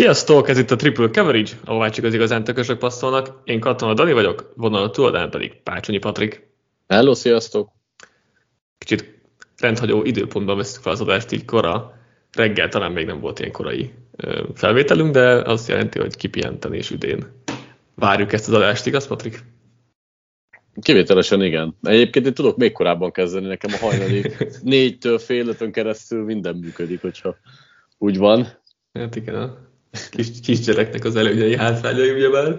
Sziasztok, ez itt a Triple Coverage, ahová csak az igazán tökösök passzolnak. Én Katona Dani vagyok, vonal túladán pedig Pácsonyi Patrik. Hello, sziasztok! Kicsit rendhagyó időpontban veszük fel az adást így kora. Reggel talán még nem volt ilyen korai felvételünk, de azt jelenti, hogy kipihenten és üdén várjuk ezt az adást, igaz Patrik? Kivételesen igen. Egyébként én tudok még korábban kezdeni, nekem a hajnali négytől fél ötön keresztül minden működik, hogyha úgy van. Hát igen, a kis, kisgyereknek az előnyei hátrányai, ugyebár.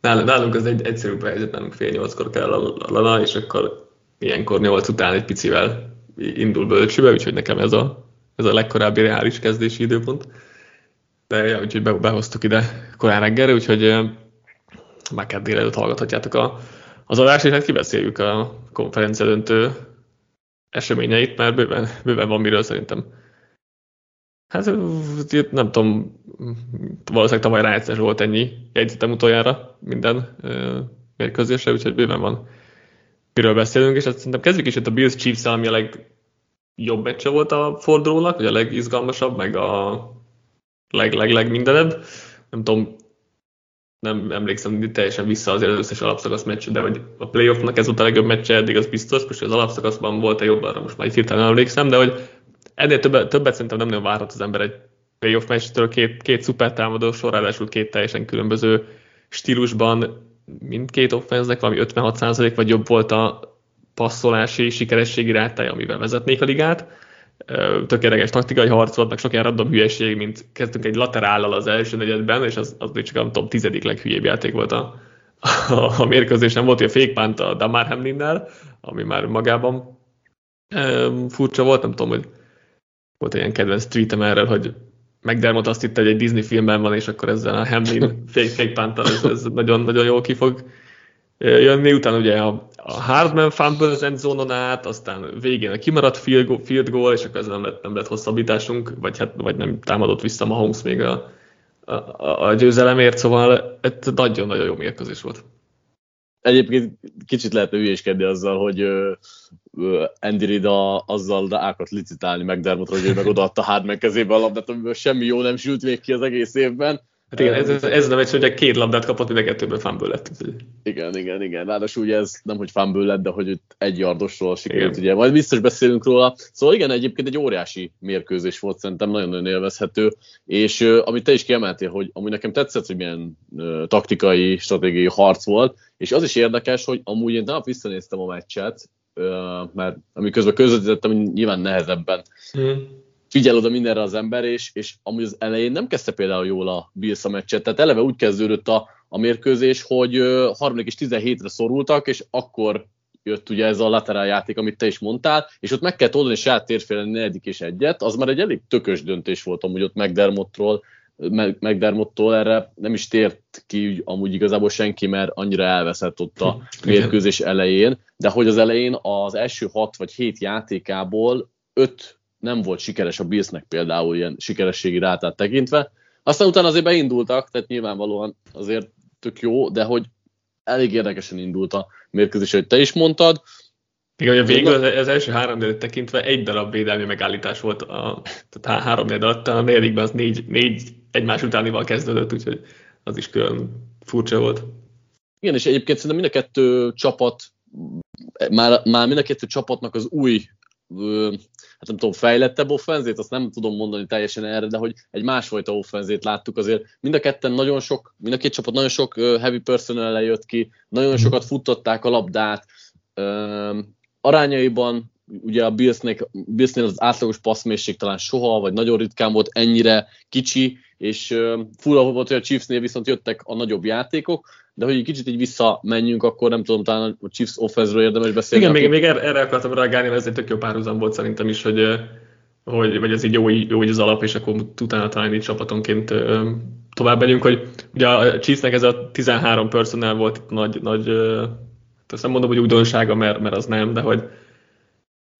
Nálunk, nálunk az egy egyszerűbb helyzet, nálunk fél nyolckor kell a lana, és akkor ilyenkor nyolc után egy picivel indul bölcsőbe, úgyhogy nekem ez a, ez a legkorábbi reális kezdési időpont. De ja, úgyhogy be, behoztuk ide korán reggelre, úgyhogy már kedd délelőtt hallgathatjátok a, az adást, és hát kibeszéljük a konferencia döntő eseményeit, mert bőven, bőven van miről szerintem Hát nem tudom, valószínűleg tavaly rájegyszeres volt ennyi jegyzetem utoljára minden mérkőzésre, úgyhogy bőven van miről beszélünk, és azt szerintem kezdjük is itt a Bills Chiefs, ami a legjobb meccse volt a fordulónak, vagy a legizgalmasabb, meg a leg, leg, leg mindenebb. Nem tudom, nem emlékszem teljesen vissza azért az összes alapszakasz meccs, de hogy a playoffnak ez volt a legjobb meccse, eddig az biztos, most az alapszakaszban volt-e jobb, arra most már itt hirtelen emlékszem, de hogy ennél többet, többet szerintem nem nagyon várhat az ember egy playoff meccstől, két, két szuper támadó sor, ráadásul két teljesen különböző stílusban, mindkét offenznek valami 56% vagy jobb volt a passzolási sikerességi rátája, amivel vezetnék a ligát. Tökéletes taktikai harc volt, meg sok ilyen random hülyeség, mint kezdtünk egy laterállal az első negyedben, és az, az csak nem tudom, tizedik leghülyébb játék volt a, a, a mérkőzésen. Volt egy fékpánt a Damar Hamlinnel, ami már magában furcsa volt, nem tudom, hogy volt egy ilyen kedvenc tweetem erről, hogy McDermott azt hitte, hogy egy Disney filmben van, és akkor ezzel a Hamlin panther, ez, ez nagyon, nagyon jól ki fog jönni. Utána ugye a, a Hardman fumble az endzónon át, aztán végén a kimaradt field goal, field goal és akkor ez nem lett, nem lett hosszabbításunk, vagy, hát, vagy nem támadott vissza Mahomes még a, a, a győzelemért, szóval ez nagyon-nagyon jó mérkőzés volt. Egyébként kicsit lehetne hülyéskedni azzal, hogy Andy Reid a, azzal ákat licitálni McDermottra, hogy ő meg odaadta Hardman kezébe a labdát, amiből semmi jó nem sült még ki az egész évben. Hát igen, ez, ez, ez nem egy, hogy két labdát kapott, mind a kettőben fumble lett. Igen, igen, igen. Ráadásul ugye ez nem, hogy fumble lett, de hogy itt egy yardosról sikerült, ugye, majd biztos beszélünk róla. Szóval igen, egyébként egy óriási mérkőzés volt, szerintem nagyon-nagyon élvezhető, és uh, amit te is kiemeltél, hogy amúgy nekem tetszett, hogy milyen uh, taktikai, stratégiai harc volt, és az is érdekes, hogy amúgy én nap visszanéztem a meccset, mert amiközben közvetítettem, nyilván nehezebben hmm. Figyel oda mindenre az ember, és, és amúgy az elején nem kezdte például jól a Bills a meccset, tehát eleve úgy kezdődött a, a mérkőzés, hogy harmadik és 17-re szorultak, és akkor jött ugye ez a laterál játék, amit te is mondtál, és ott meg kell oldani saját térfélen negyedik és egyet, az már egy elég tökös döntés volt amúgy ott McDermottról, McDermottól. Erre nem is tért ki amúgy igazából senki, mert annyira elveszett ott a mérkőzés elején, de hogy az elején az első hat vagy hét játékából öt nem volt sikeres a Billsnek például ilyen sikerességi rátát tekintve. Aztán utána azért beindultak, tehát nyilvánvalóan azért tök jó, de hogy elég érdekesen indult a mérkőzés, hogy te is mondtad. Igen, hogy a végül az, az első három négyet tekintve egy darab védelmi megállítás volt, a, tehát három négy alatt, a negyedikben az négy, négy egymás utánival kezdődött, úgyhogy az is külön furcsa volt. Igen, és egyébként szerintem mind a kettő csapat, már, már mind a kettő csapatnak az új hát nem tudom, fejlettebb offenzét, azt nem tudom mondani teljesen erre, de hogy egy másfajta offenzét láttuk azért. Mind a ketten nagyon sok, mind a két csapat nagyon sok heavy personnel jött ki, nagyon mhm. sokat futtatták a labdát, arányaiban ugye a Billsnél, Billsnél az átlagos passzmészség talán soha, vagy nagyon ritkán volt ennyire kicsi, és fura volt, hogy a Chiefsnél viszont jöttek a nagyobb játékok, de hogy egy kicsit így visszamenjünk, akkor nem tudom, talán a Chiefs offense érdemes beszélni. Igen, még, még erre, erre akartam reagálni, mert ez egy tök jó párhuzam volt szerintem is, hogy, hogy vagy ez így jó, jó hogy az alap, és akkor utána talán így csapatonként tovább megyünk, hogy ugye a Chiefsnek ez a 13 personál volt nagy, nagy azt nem mondom, hogy újdonsága, mert, mert az nem, de hogy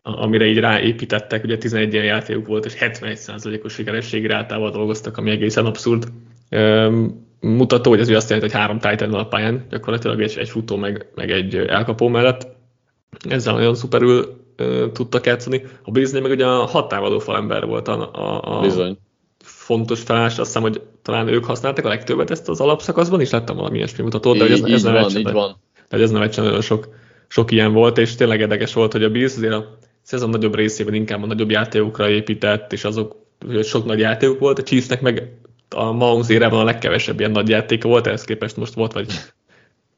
amire így ráépítettek, ugye 11 ilyen játékuk volt, és 71%-os sikerességi rátával dolgoztak, ami egészen abszurd mutató, hogy ez azt jelenti, hogy három Titan a pályán, gyakorlatilag egy, egy futó meg, meg egy elkapó mellett. Ezzel nagyon szuperül uh, tudtak játszani. A Billsnél meg ugye a hattávaló falember volt a, a, a Bizony. fontos felállás, azt hiszem, hogy talán ők használtak a legtöbbet ezt az alapszakaszban, és láttam valami ilyesmi mutatót, de hogy ez, ez, nem van, így van. De ez nem egyszerűen nagyon sok, sok ilyen volt, és tényleg érdekes volt, hogy a Bills azért a szezon nagyobb részében inkább a nagyobb játékokra épített, és azok sok nagy játékok volt, a Chiefsnek meg a Mahomes érában a legkevesebb ilyen nagy játéka volt, ehhez képest most volt vagy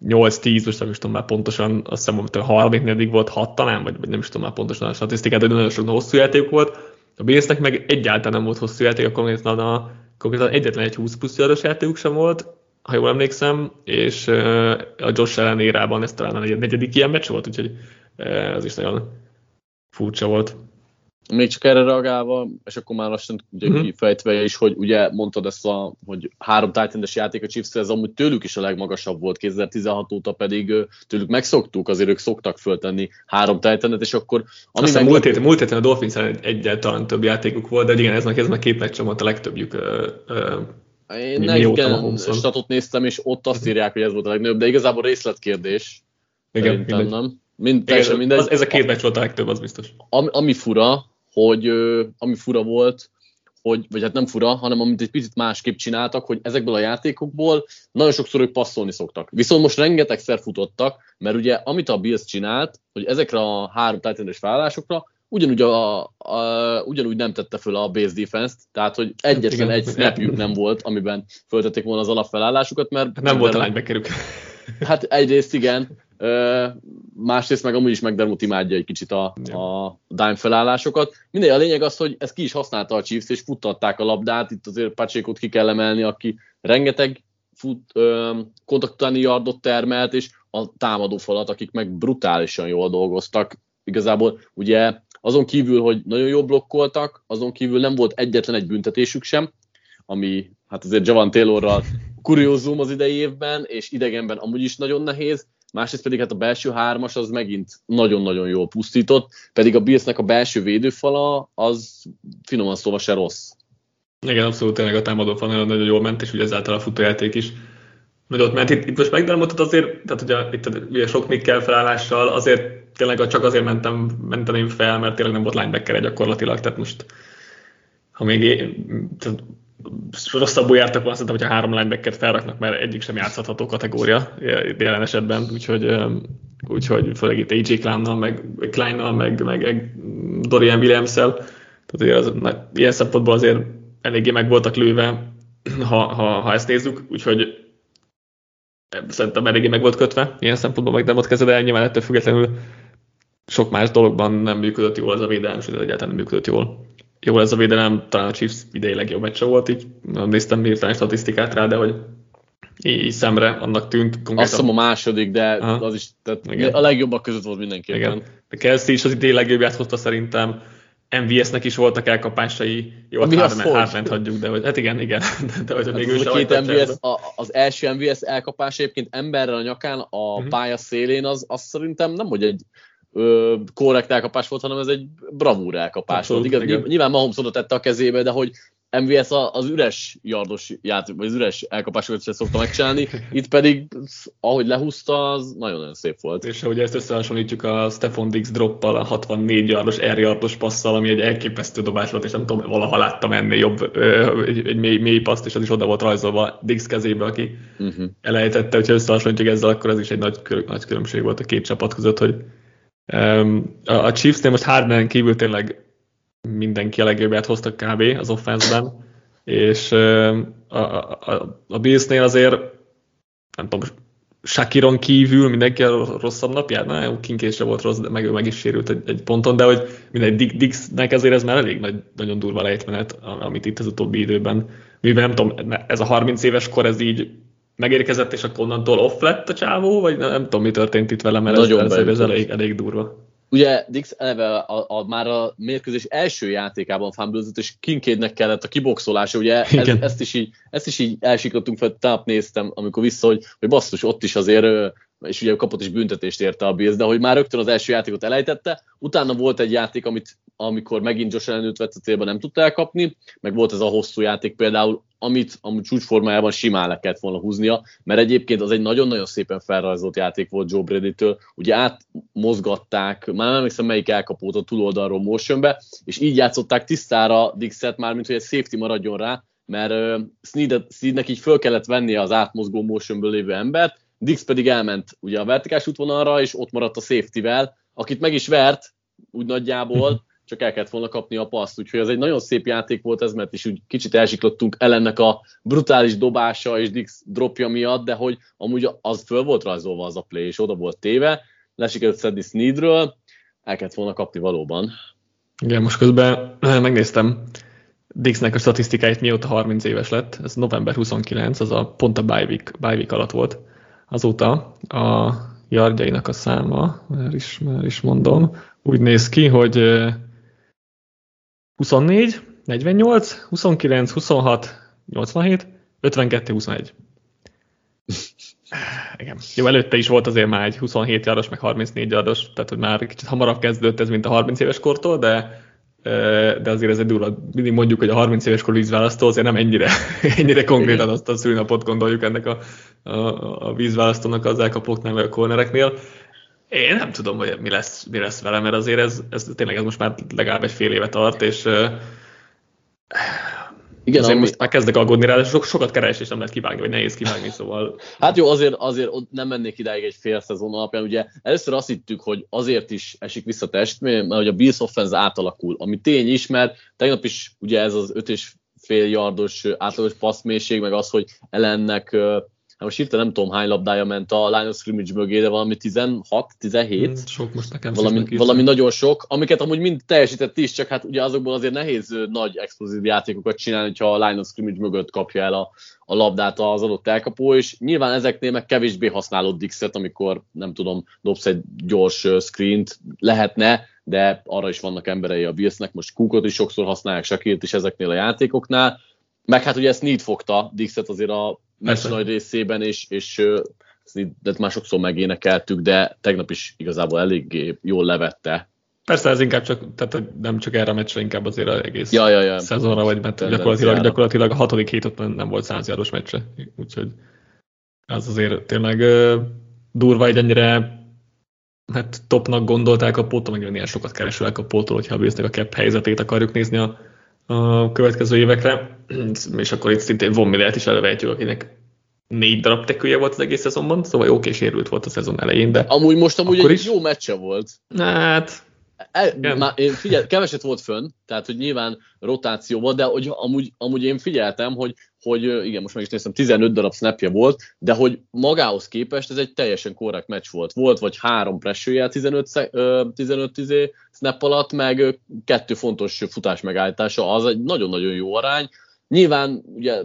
8-10, most nem is tudom már pontosan, azt hiszem, hogy a 34 volt 6 talán, vagy, nem is tudom már pontosan a statisztikát, de nagyon sok hosszú játék volt. A Bills-nek meg egyáltalán nem volt hosszú játék, konkrétan, a, konkrétan egyetlen egy 20 plusz járos játékuk sem volt, ha jól emlékszem, és a Josh Allen érában ez talán a negyedik ilyen meccs volt, úgyhogy ez is nagyon furcsa volt. Még csak erre reagálva, és akkor már lassan ugye uh-huh. kifejtve is, hogy ugye mondtad ezt a, hogy három titan játék a chiefs ez amúgy tőlük is a legmagasabb volt 2016 óta pedig tőlük megszoktuk, azért ők szoktak föltenni három titan és akkor... Ami Aztán múlt, héten, múlt héten a dolphins egyáltalán több játékuk volt, de igen, ez meg, ez meg két meccs volt a legtöbbjük. Ö, ö, én igen, statot néztem, és ott azt írják, hogy ez volt a legnagyobb, de igazából részletkérdés. Igen, nem. Mind, Igen, mindegy. Az, ez a két meccs volt a legtöbb, az biztos. Ami, ami fura, hogy ami fura volt, hogy, vagy hát nem fura, hanem amit egy picit másképp csináltak, hogy ezekből a játékokból nagyon sokszor ők passzolni szoktak. Viszont most rengetegszer futottak, mert ugye amit a Bills csinált, hogy ezekre a három titan felállásokra ugyanúgy, a, a, ugyanúgy nem tette föl a base defense-t, tehát hogy egyetlen egy snapjük nem volt, amiben föltették volna az alapfelállásukat, mert... Nem volt a linebackerük. Hát egyrészt igen, másrészt meg amúgy is McDermott imádja egy kicsit a, a dime felállásokat. Mindegy, a lényeg az, hogy ezt ki is használta a Chiefs, és futtatták a labdát, itt azért Pacsékot ki kell emelni, aki rengeteg fut, ö, kontakt utáni yardot termelt, és a támadó falat, akik meg brutálisan jól dolgoztak. Igazából ugye azon kívül, hogy nagyon jól blokkoltak, azon kívül nem volt egyetlen egy büntetésük sem, ami hát azért Javan Taylorral kuriózum az idei évben, és idegenben amúgy is nagyon nehéz, másrészt pedig hát a belső hármas az megint nagyon-nagyon jól pusztított, pedig a Billsnek a belső védőfala az finoman szóval se rossz. Igen, abszolút tényleg a támadó fal nagyon, nagyon jól ment, és ugye ezáltal a futójáték is ott ment. Itt, itt most megdermottat azért, tehát ugye itt ugye sok mikkel felállással, azért tényleg csak azért mentem, mentem fel, mert tényleg nem volt linebacker gyakorlatilag, tehát most ha még én, tehát rosszabbul jártak volna, szerintem, hogyha három linebackert felraknak, mert egyik sem játszható kategória jelen esetben, úgyhogy, úgyhogy főleg itt AJ Kleinnal, meg, Kleinnal, meg, meg Dorian Williams-el, tehát az, na, ilyen szempontból azért eléggé meg voltak lőve, ha, ha, ha ezt nézzük, úgyhogy szerintem eléggé meg volt kötve, ilyen szempontból meg nem ott kezdve, de nyilván ettől függetlenül sok más dologban nem működött jól ez a védelem, és egyáltalán nem működött jól jó ez a védelem, talán a Chiefs idei legjobb meccse volt, így nem néztem hirtelen statisztikát rá, de hogy így szemre annak tűnt. Konkrétan. Azt hiszem a második, de Aha. az is tehát Igen. a legjobbak között volt mindenképpen. Igen. De Kelsey is az idei legjobbját hozta szerintem. MVS-nek is voltak elkapásai, jó, a Hárment hagyjuk, de hogy, hát igen, igen, de hogy hát még ő sem két MVS, a, az első MVS elkapás egyébként emberrel a nyakán, a uh-huh. pálya szélén, az, az szerintem nem, hogy egy ö, korrekt elkapás volt, hanem ez egy bravúr elkapás Abszolút, volt. Igaz, igen. Nyilván Mahomes oda tette a kezébe, de hogy MVS az üres yardos játék, vagy az üres elkapásokat sem szokta megcsinálni, itt pedig ahogy lehúzta, az nagyon-nagyon szép volt. És ahogy ezt összehasonlítjuk a Stefan Dix droppal, a 64 yardos, R yardos passzal, ami egy elképesztő dobás volt, és nem tudom, valaha láttam ennél jobb egy, egy mély, mély paszt, és az is oda volt rajzolva Dix kezébe, aki uh-huh. elejtette, hogyha összehasonlítjuk ezzel, akkor ez is egy nagy, nagy különbség volt a két csapat között, hogy a Chiefsnél most Hardman kívül tényleg mindenki a legjobbját hoztak kb. az offenszben, és a, a, a Billsnél azért nem tudom, Shakiron kívül mindenki a rosszabb napját, na jó, Kinkésre volt rossz, de meg ő meg is sérült egy, egy ponton, de hogy mindegy, Dixnek azért ez már elég nagy, nagyon durva lejtmenet, amit itt az utóbbi időben, mivel nem tudom, ez a 30 éves kor, ez így megérkezett, és akkor onnantól off lett a csávó, vagy nem, nem tudom, mi történt itt vele, mert Nagyon ez, ez, ez elég, elég durva. Ugye Dix eleve a, a, már a mérkőzés első játékában fumblezett, és Kinkédnek kellett a kiboxolása, ugye ez, ezt, is így, ezt is így elsiklottunk fel, táp néztem, amikor vissza, hogy, hogy basszus, ott is azért és ugye kapott is büntetést érte a Bills, de hogy már rögtön az első játékot elejtette, utána volt egy játék, amit amikor megint Josh Allen vett a célba nem tudta elkapni, meg volt ez a hosszú játék például, amit amúgy csúcsformájában simán le kellett volna húznia, mert egyébként az egy nagyon-nagyon szépen felrajzolt játék volt Joe Brady-től, ugye átmozgatták, már nem emlékszem melyik elkapót a túloldalról motionbe, és így játszották tisztára Dixet már, mint hogy egy safety maradjon rá, mert uh, Sneednek így föl kellett vennie az átmozgó motionből lévő embert, Dix pedig elment ugye a vertikális útvonalra, és ott maradt a safety-vel, akit meg is vert, úgy nagyjából, csak el kellett volna kapni a paszt, úgyhogy ez egy nagyon szép játék volt ez, mert is úgy kicsit elsiklottunk ellennek a brutális dobása és Dix dropja miatt, de hogy amúgy az föl volt rajzolva az a play, és oda volt téve, lesikerült szedni Sneedről, el kellett volna kapni valóban. Igen, most közben eh, megnéztem Dixnek a statisztikáit, mióta 30 éves lett, ez november 29, az a pont a bye week, alatt volt. Azóta a yardjainak a száma, már is, már is mondom, úgy néz ki, hogy 24, 48, 29, 26, 87, 52, 21. Igen. Jó, előtte is volt azért már egy 27 járos, meg 34 járos, tehát hogy már kicsit hamarabb kezdődött ez, mint a 30 éves kortól, de, de azért ez egy durva, mindig mondjuk, hogy a 30 éves kor vízválasztó azért nem ennyire, ennyire konkrétan azt a szülnapot gondoljuk ennek a, a, a vízválasztónak az elkapóknál, vagy a kornereknél. Én nem tudom, hogy mi lesz, mi lesz vele, mert azért ez, ez tényleg ez most már legalább egy fél éve tart, és igen, azért ami... most már kezdek aggódni rá, de so, sokat keres, és nem lehet kivágni, vagy nehéz kivágni, szóval... Hát jó, azért, azért nem mennék idáig egy fél szezon alapján. Ugye először azt hittük, hogy azért is esik vissza test, mert hogy a Bills offense átalakul, ami tény is, mert tegnap is ugye ez az öt és fél yardos átlagos passzmélység, meg az, hogy ellennek hát most hirtelen nem tudom hány labdája ment a line of scrimmage mögé, de valami 16-17. Hmm, sok most nekem valami, valami nagyon sok, amiket amúgy mind teljesített is, csak hát ugye azokból azért nehéz nagy explozív játékokat csinálni, ha a line of scrimmage mögött kapja el a, a labdát az adott elkapó, és nyilván ezeknél meg kevésbé használod Dixet, amikor nem tudom, dobsz egy gyors screent, lehetne, de arra is vannak emberei a Billsnek, most Cookot is sokszor használják, Shakirt is ezeknél a játékoknál, meg hát ugye ezt Need fogta Dixet azért a meccs nagy részében, és, és de már sokszor megénekeltük, de tegnap is igazából elég jól levette. Persze ez inkább csak, tehát nem csak erre a meccsre, inkább azért az egész ja, ja, ja. szezonra, vagy mert gyakorlatilag, gyakorlatilag a hatodik hét ott nem volt százjáros meccse, úgyhogy az azért tényleg uh, durva, hogy ennyire hát topnak gondolták a pótól, meg ilyen sokat keresőek a pótól, hogyha a a cap helyzetét akarjuk nézni a, a következő évekre, és akkor itt szintén Von Millert is elővehetjük, akinek négy darab tekője volt az egész szezonban, szóval jó sérült volt a szezon elején, de Amúgy most amúgy egy is... jó meccse volt. Hát, el, már én figyel, keveset volt fönn, tehát hogy nyilván rotáció volt, de hogy amúgy, amúgy én figyeltem, hogy, hogy igen, most meg is néztem, 15 darab snapje volt, de hogy magához képest ez egy teljesen korrekt meccs volt. Volt vagy három pressője 15, 15 izé, snap alatt, meg kettő fontos futás megállítása, az egy nagyon-nagyon jó arány. Nyilván ugye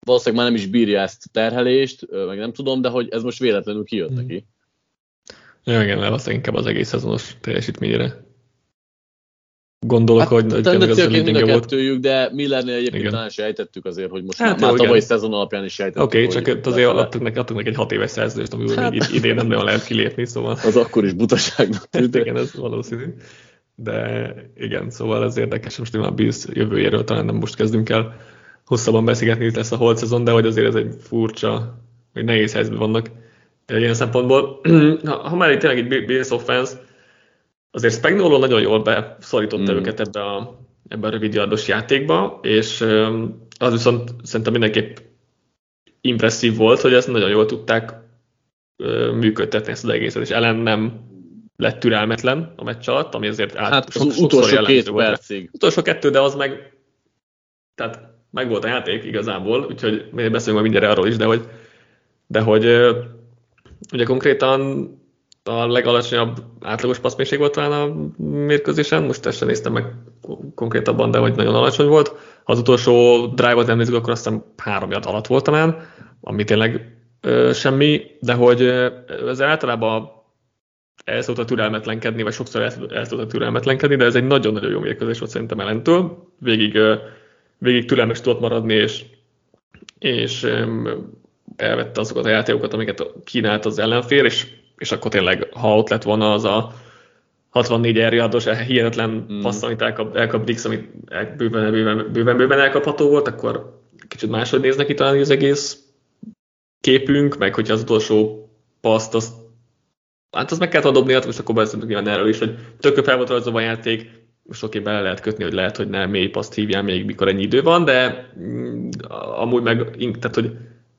valószínűleg már nem is bírja ezt a terhelést, meg nem tudom, de hogy ez most véletlenül kijött mm. neki. Ja, igen, valószínűleg inkább az egész szezonos teljesítményére. Gondolok, hát, hogy, tendenciaként mind a kettőjük, de Millernél egyébként igen. talán sejtettük azért, hogy most hát, már, már tavalyi szezon alapján is sejtettük. Oké, okay, csak azért adtuk neki, adtuk neki egy hat éves szerződést, ami hát, még idén nem nagyon lehet kilépni, szóval... Az akkor is butaságnak tűnt. igen, ez valószínű. De igen, szóval ez érdekes, most a Bills jövőjéről talán nem most kezdünk el hosszabban beszélgetni, itt lesz a holt szezon, de hogy azért ez egy furcsa, hogy nehéz helyzetben vannak ilyen szempontból. ha már itt tényleg egy Bills offense, azért Spagnolo nagyon jól beszorította mm. őket ebbe a, ebbe a rövidjardos játékba, és az viszont szerintem mindenképp impresszív volt, hogy ezt nagyon jól tudták működtetni ezt az egészet, és ellen nem lett türelmetlen a meccs alatt, ami azért át, hát sok, utolsó két volt. percig. Utolsó kettő, de az meg tehát meg volt a játék igazából, úgyhogy mi beszélünk majd mindjárt arról is, de hogy, de hogy ugye konkrétan a legalacsonyabb átlagos passzmélység volt talán a mérkőzésen, most ezt sem néztem meg konkrétabban, de hogy nagyon alacsony volt. Ha az utolsó drive-ot nem nézzük, akkor azt hiszem három yard alatt volt talán, ami tényleg ö, semmi, de hogy ez általában el szokott türelmetlenkedni, vagy sokszor el, el szokott türelmetlenkedni, de ez egy nagyon-nagyon jó mérkőzés volt szerintem ellentől. Végig, végig türelmes tudott maradni, és, és elvette azokat a játékokat, amiket kínált az ellenfél, és, és akkor tényleg, ha ott lett volna az a 64 erjardos, hihetetlen mm. passz, amit elkap, elkap Dix, amit bőven, bőven, bőven, bőven elkapható volt, akkor kicsit máshogy néznek itt talán az egész képünk, meg hogyha az utolsó paszt, azt, hát azt meg kell adobni, hát most akkor beszélünk nyilván erről is, hogy tökre fel volt rajzolva a játék, most oké, bele lehet kötni, hogy lehet, hogy nem mély paszt hívjál még, mikor ennyi idő van, de mm, amúgy meg, tehát hogy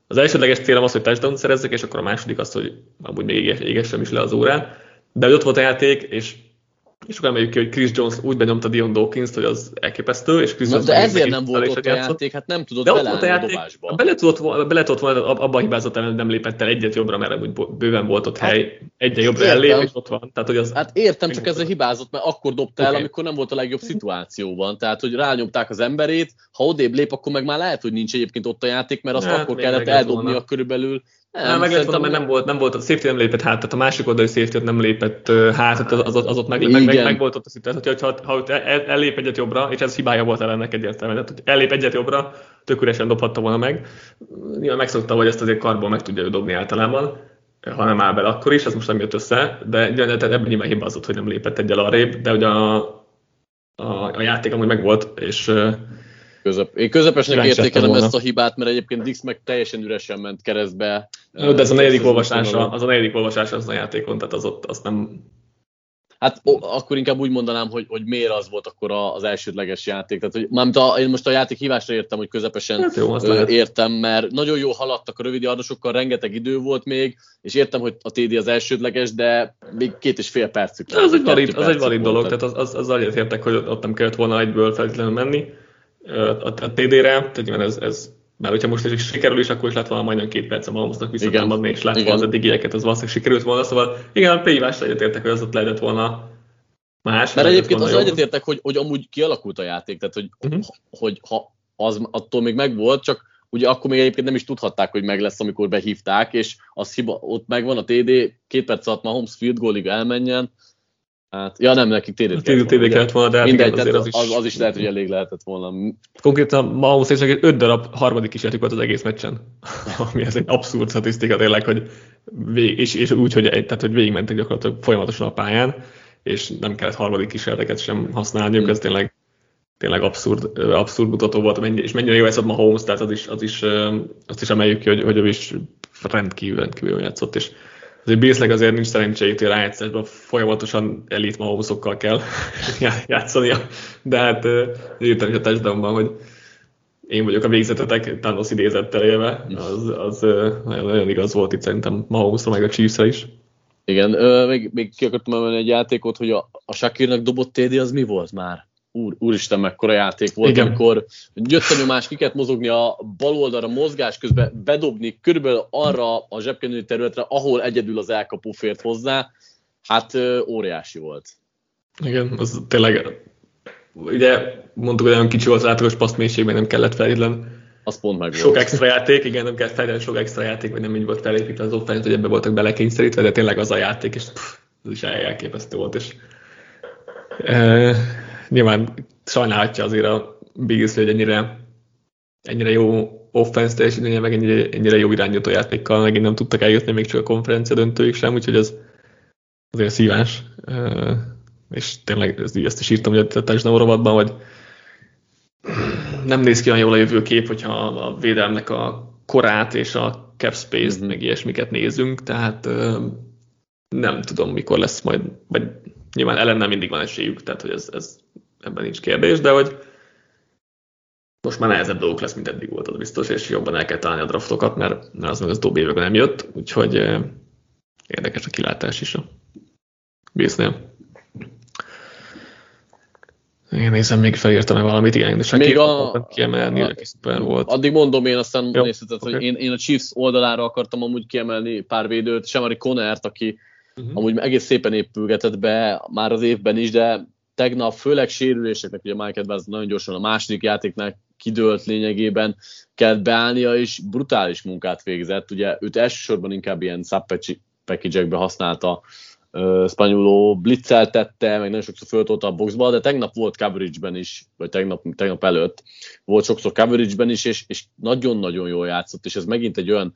az elsődleges célom az, hogy touchdown szerezzek, és akkor a második az, hogy amúgy még éges, égessem is le az órán. De hogy ott volt a játék, és sokan emeljük ki, hogy Chris Jones úgy benyomta Dion Dawkins, hogy az elképesztő, és Chris Na, Jones de ezért nem volt ott a játék, hát nem tudott beleállni a, játék, a dobásba. Bele tudott, bele tudott volna, abban hibázott el, nem lépett el egyet jobbra, mert úgy bőven volt ott hát, hely, egyet jobbra ellép, és ott van. Tehát, hogy az hát értem, csak ezzel hibázott, mert akkor dobta el, okay. amikor nem volt a legjobb szituációban. Tehát, hogy rányomták az emberét, ha odébb lép, akkor meg már lehet, hogy nincs egyébként ott a játék, mert azt hát, akkor kellett eldobni a körülbelül nem, nem meg mert nem volt, nem volt, a safety nem lépett hát, tehát a másik oldali safety nem lépett hát, az, az, az ott meg, meg, meg, meg, volt ott a szituáció, hogyha ha, ha el, ellép egyet jobbra, és ez hibája volt ellennek egyértelműen, tehát hogy ellép egyet jobbra, tök üresen dobhatta volna meg. Nyilván megszokta, hogy ezt azért karból meg tudja ő dobni általában, ha nem áll bele akkor is, ez most nem jött össze, de ebben nyilván hibázott, hogy nem lépett egyel arrébb, de hogy a, a, a játék amúgy meg volt, és Közep. Én közepesnek értékelem ezt a hibát, mert egyébként Dix meg teljesen üresen ment keresztbe. No, de ez a negyedik olvasása, az a negyedik olvasása az a játékon, tehát az ott azt nem... Hát ó, akkor inkább úgy mondanám, hogy, hogy miért az volt akkor az elsődleges játék. Tehát, hogy mármint a, én most a játék hívásra értem, hogy közepesen hát jó, ö, értem, mert nagyon jó haladtak a rövid yardosokkal, rengeteg idő volt még, és értem, hogy a TD az elsődleges, de még két és fél percük. Az egy valid, az egy valid dolog, tehát az, az, az, az értek, hogy ott nem kellett volna egyből feltétlenül menni a, a TD-re, tehát ez, ez már hogyha most is sikerül is, akkor is lett volna majdnem két perc a Mahomesnak visszatámadni, és látva az eddigieket, az valószínűleg sikerült volna, szóval igen, a PI-vásra egyetértek, hogy az ott lehetett volna más. Mert egyébként az egyetértek, hogy, hogy amúgy kialakult a játék, tehát hogy, uh-huh. hogy ha az attól még megvolt, csak ugye akkor még egyébként nem is tudhatták, hogy meg lesz, amikor behívták, és az hiba, ott megvan a TD, két perc alatt Mahomes field goalig elmenjen, Hát, ja nem, nekik TD-t kellett, TD kellett volna, de hát Mindegy, igen, azért az, is... Az, az, is lehet, hogy elég lehetett volna. Konkrétan Mahomes és egy öt darab harmadik kísérletük volt az egész meccsen, ami ez egy abszurd statisztika tényleg, hogy vég, és, és úgy, hogy, tehát, hogy végigmentek gyakorlatilag folyamatosan a pályán, és nem kellett harmadik kísérleteket sem használniuk, hmm. ez tényleg tényleg abszurd, abszurd mutató volt, és mennyire jó ez a Mahomes, tehát az is, az is, azt is emeljük ki, hogy, hogy ő is rendkívül, rendkívül játszott, és azért Billsnek azért nincs szerencséjét, hogy rájátszásban folyamatosan elit mahomesokkal kell játszania, de hát írtam is a touchdownban, hogy én vagyok a végzetetek Thanos idézettel élve, az, az nagyon, nagyon igaz volt itt szerintem Mahomesra, meg a chiefs is. Igen, még, még ki akartam egy játékot, hogy a, a Shakirnak dobott TD az mi volt már? Úr, úristen, mekkora játék volt, Igen. amikor jött a nyomás, kiket mozogni a bal oldalra, mozgás közben bedobni körülbelül arra a zsebkenő területre, ahol egyedül az elkapó fért hozzá, hát óriási volt. Igen, az tényleg, ugye mondtuk, hogy olyan kicsi volt az átlagos passzmélységben, nem kellett feltétlen az pont meg Sok volt. extra játék, igen, nem kellett feltétlenül sok extra játék, vagy nem így volt felépítve az offense, hogy ebbe voltak belekényszerítve, de tényleg az a játék, és pff, ez is elképesztő volt, és nyilván sajnálhatja azért a Bills, hogy ennyire, ennyire jó offense teljesítménye, meg ennyire, ennyire jó irányító játékkal megint nem tudtak eljutni még csak a konferencia döntőig sem, úgyhogy ez azért szívás. És tényleg ezt is írtam, hogy a touchdown rovatban, hogy nem néz ki olyan jól a jövőkép, hogyha a védelmnek a korát és a cap space-t, mm-hmm. meg ilyesmiket nézünk, tehát nem tudom, mikor lesz majd, vagy nyilván ellen nem mindig van esélyük, tehát hogy ez, ez ebben nincs kérdés, de hogy most már nehezebb dolgok lesz, mint eddig volt, az biztos, és jobban el kell találni a draftokat, mert, mert az meg az dobbi években nem jött, úgyhogy eh, érdekes a kilátás is a Billsnél. Én nézem, még felírtam-e valamit, igen, de még a, kiemelni, a, szuper volt. Addig mondom én, aztán Jó, nézheted, okay. hogy én, én a Chiefs oldalára akartam amúgy kiemelni pár védőt, Semari Conert, aki uh-huh. amúgy egész szépen épülgetett be már az évben is, de tegnap főleg sérüléseknek, ugye Mike Edwards nagyon gyorsan a második játéknál kidőlt lényegében kellett beállnia, és brutális munkát végzett. Ugye őt elsősorban inkább ilyen sub package használta Spanyoló blitzeltette, meg nagyon sokszor föltolta a boxba, de tegnap volt coverage-ben is, vagy tegnap, tegnap előtt volt sokszor coverage-ben is, és, és nagyon-nagyon jól játszott, és ez megint egy olyan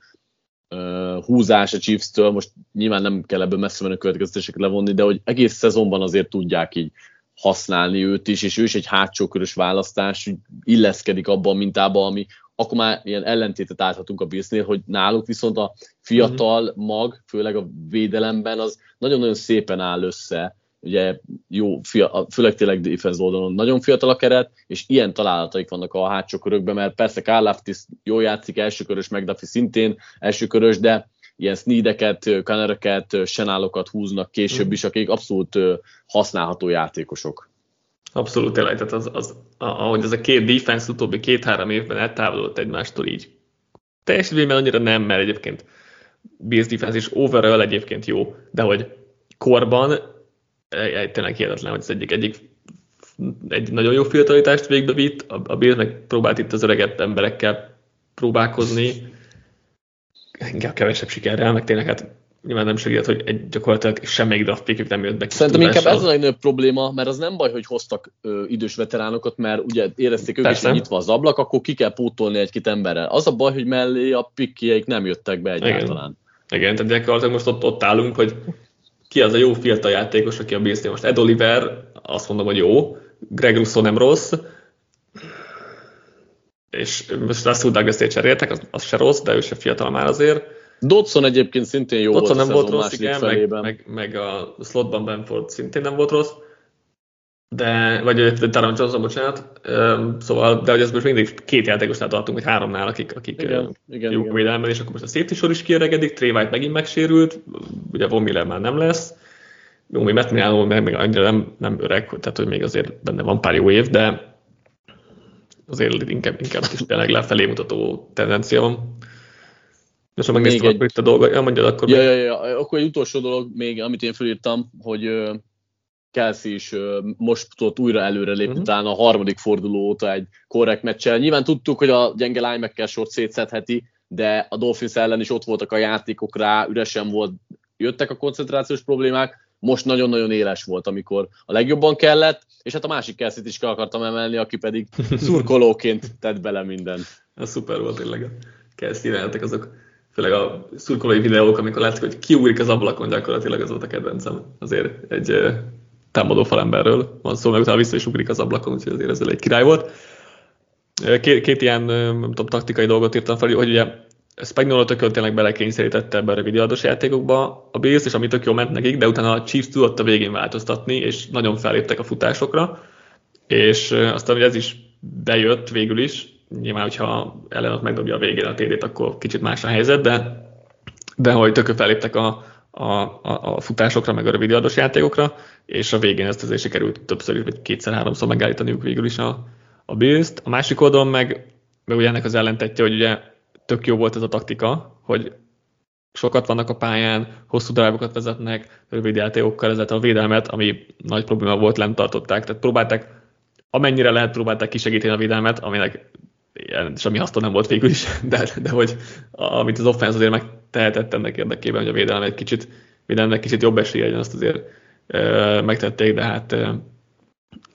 uh, húzás a Chiefs-től, most nyilván nem kell ebből messze menő következtetéseket levonni, de hogy egész szezonban azért tudják így használni őt is, és ő is egy hátsó körös választás, illeszkedik abban a mintába, ami akkor már ilyen ellentétet állhatunk a Billsnél, hogy náluk viszont a fiatal mhm. mag, főleg a védelemben, az nagyon-nagyon szépen áll össze, ugye jó, fia, főleg tényleg defense oldalon nagyon fiatal a keret, és ilyen találataik vannak a hátsó körökben, mert persze Karlaftis jól játszik, elsőkörös, McDuffie szintén elsőkörös, de ilyen sneedeket, kanereket, senálokat húznak később mm. is, akik abszolút használható játékosok. Abszolút tényleg, tehát az, az, ahogy ez a két defense utóbbi két-három évben eltávolodott egymástól így. Teljesítményben annyira nem, mert egyébként Bills defense is overall egyébként jó, de hogy korban tényleg hihetetlen, hogy az egyik, egyik egy nagyon jó fiatalitást végbe vitt, a, a Bills meg próbált itt az öregebb emberekkel próbálkozni, inkább kevesebb sikerrel, meg tényleg hát nyilván nem segített, hogy egy gyakorlatilag semmelyik draft pickük nem jött be. Szerintem inkább ez a legnagyobb probléma, mert az nem baj, hogy hoztak ö, idős veteránokat, mert ugye érezték ők Persze. is, hogy nyitva az ablak, akkor ki kell pótolni egy-két emberrel. Az a baj, hogy mellé a pikkjeik nem jöttek be egyáltalán. Igen, Igen tehát gyakorlatilag most ott, ott állunk, hogy ki az a jó fiatal játékos, aki a bills most. Ed Oliver, azt mondom, hogy jó, Greg Russo nem rossz, és most Russell Douglas-t cseréltek, az, az se rossz, de ő se fiatal már azért. Dodson egyébként szintén jó Dodson volt nem volt rossz, igen, meg, meg, meg, a slotban Benford szintén nem volt rossz, de, vagy Taron Johnson, bocsánat, szóval, de hogy ez most mindig két játékosnál tartunk, vagy háromnál, akik, akik igen, igen, jók védelemben, és akkor most a safety sor is kiöregedik, Trey White megint megsérült, ugye Von Miller már nem lesz, jó, mi Matt Milano meg, meg annyira nem, nem öreg, tehát hogy még azért benne van pár jó év, de azért inkább, inkább is tényleg lefelé mutató tendencia van. És ha megnéztem, egy... akkor itt a dolga, ja, mondjad akkor ja, ja, ja, akkor egy utolsó dolog még, amit én felírtam, hogy Kelsey is most tudott újra előrelépni, uh-huh. talán a harmadik forduló óta egy korrekt meccsel. Nyilván tudtuk, hogy a gyenge linebacker sort szétszedheti, de a Dolphins ellen is ott voltak a játékok rá, üresen volt, jöttek a koncentrációs problémák, most nagyon-nagyon éles volt, amikor a legjobban kellett, és hát a másik Kelsey-t is kell akartam emelni, aki pedig szurkolóként tett bele minden. Ez szuper volt tényleg. Kelsey azok főleg a szurkolói videók, amikor látszik, hogy kiúrik az ablakon, gyakorlatilag az volt a kedvencem. Azért egy támadó falemberről van szó, meg utána vissza is ugrik az ablakon, úgyhogy azért ez egy király volt. Két, két ilyen nem tudom, taktikai dolgot írtam fel, hogy ugye Spagnolo tököl tényleg belekényszerítette ebbe a rövidjárdós játékokba a Bills, és ami tök jól ment nekik, de utána a Chiefs tudott a végén változtatni, és nagyon feléptek a futásokra, és aztán hogy ez is bejött végül is, nyilván, hogyha ellenot megdobja a végén a TD-t, akkor kicsit más a helyzet, de, de hogy tökö feléptek a, a, a, a futásokra, meg a rövidjárdós játékokra, és a végén ezt azért sikerült többször, vagy kétszer-háromszor megállítaniuk végül is a, a Bills-t. A másik oldalon meg, meg ugye ennek az ellentetje, hogy ugye tök jó volt ez a taktika, hogy sokat vannak a pályán, hosszú drive vezetnek, rövid játékokkal ezzel a védelmet, ami nagy probléma volt, lent tartották. Tehát próbálták, amennyire lehet próbálták kisegíteni a védelmet, aminek semmi haszna nem volt végül is, de, de hogy amit az offense azért megtehetett ennek érdekében, hogy a védelem egy kicsit, védelemnek kicsit jobb esélye legyen, azt azért megtették, de hát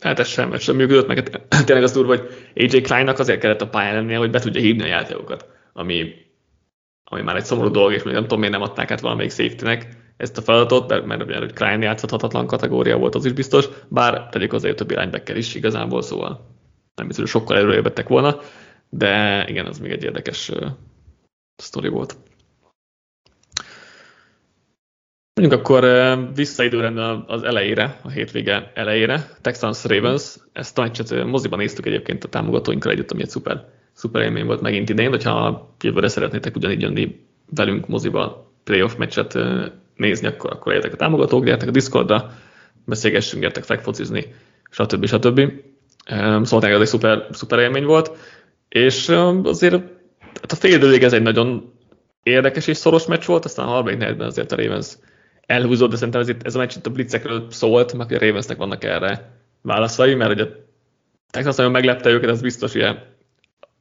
hát ez sem, sem működött, meg hát, tényleg az durva, hogy AJ Kleinnak azért kellett a pályán lennie, hogy be tudja hívni a játékokat, ami, ami már egy szomorú dolog, és még nem tudom, miért nem adták át valamelyik safety ezt a feladatot, mert, mert, mert Klein játszhatatlan kategória volt, az is biztos, bár tegyük azért többi linebacker is igazából, szóval nem biztos, hogy sokkal előrébb volna de igen, az még egy érdekes uh, sztori volt. Mondjuk akkor visszaidőrendben az elejére, a hétvége elejére, Texans Ravens, ezt meccset moziban néztük egyébként a támogatóinkkal együtt, ami egy szuper, szuper élmény volt megint idén, hogyha jövőre szeretnétek ugyanígy jönni velünk moziba playoff meccset nézni, akkor, akkor értek a támogatók, gyertek a Discordra, beszélgessünk, gyertek fekfocizni, stb. stb. Szóval ez egy szuper, szuper élmény volt. És azért hát a fél időig ez egy nagyon érdekes és szoros meccs volt, aztán a harmadik negyedben azért a Ravens elhúzott, de szerintem ez, itt, ez a meccs itt a blitzekről szólt, mert a Ravensnek vannak erre válaszai, mert ugye Texas nagyon meglepte őket, ez biztos, hogy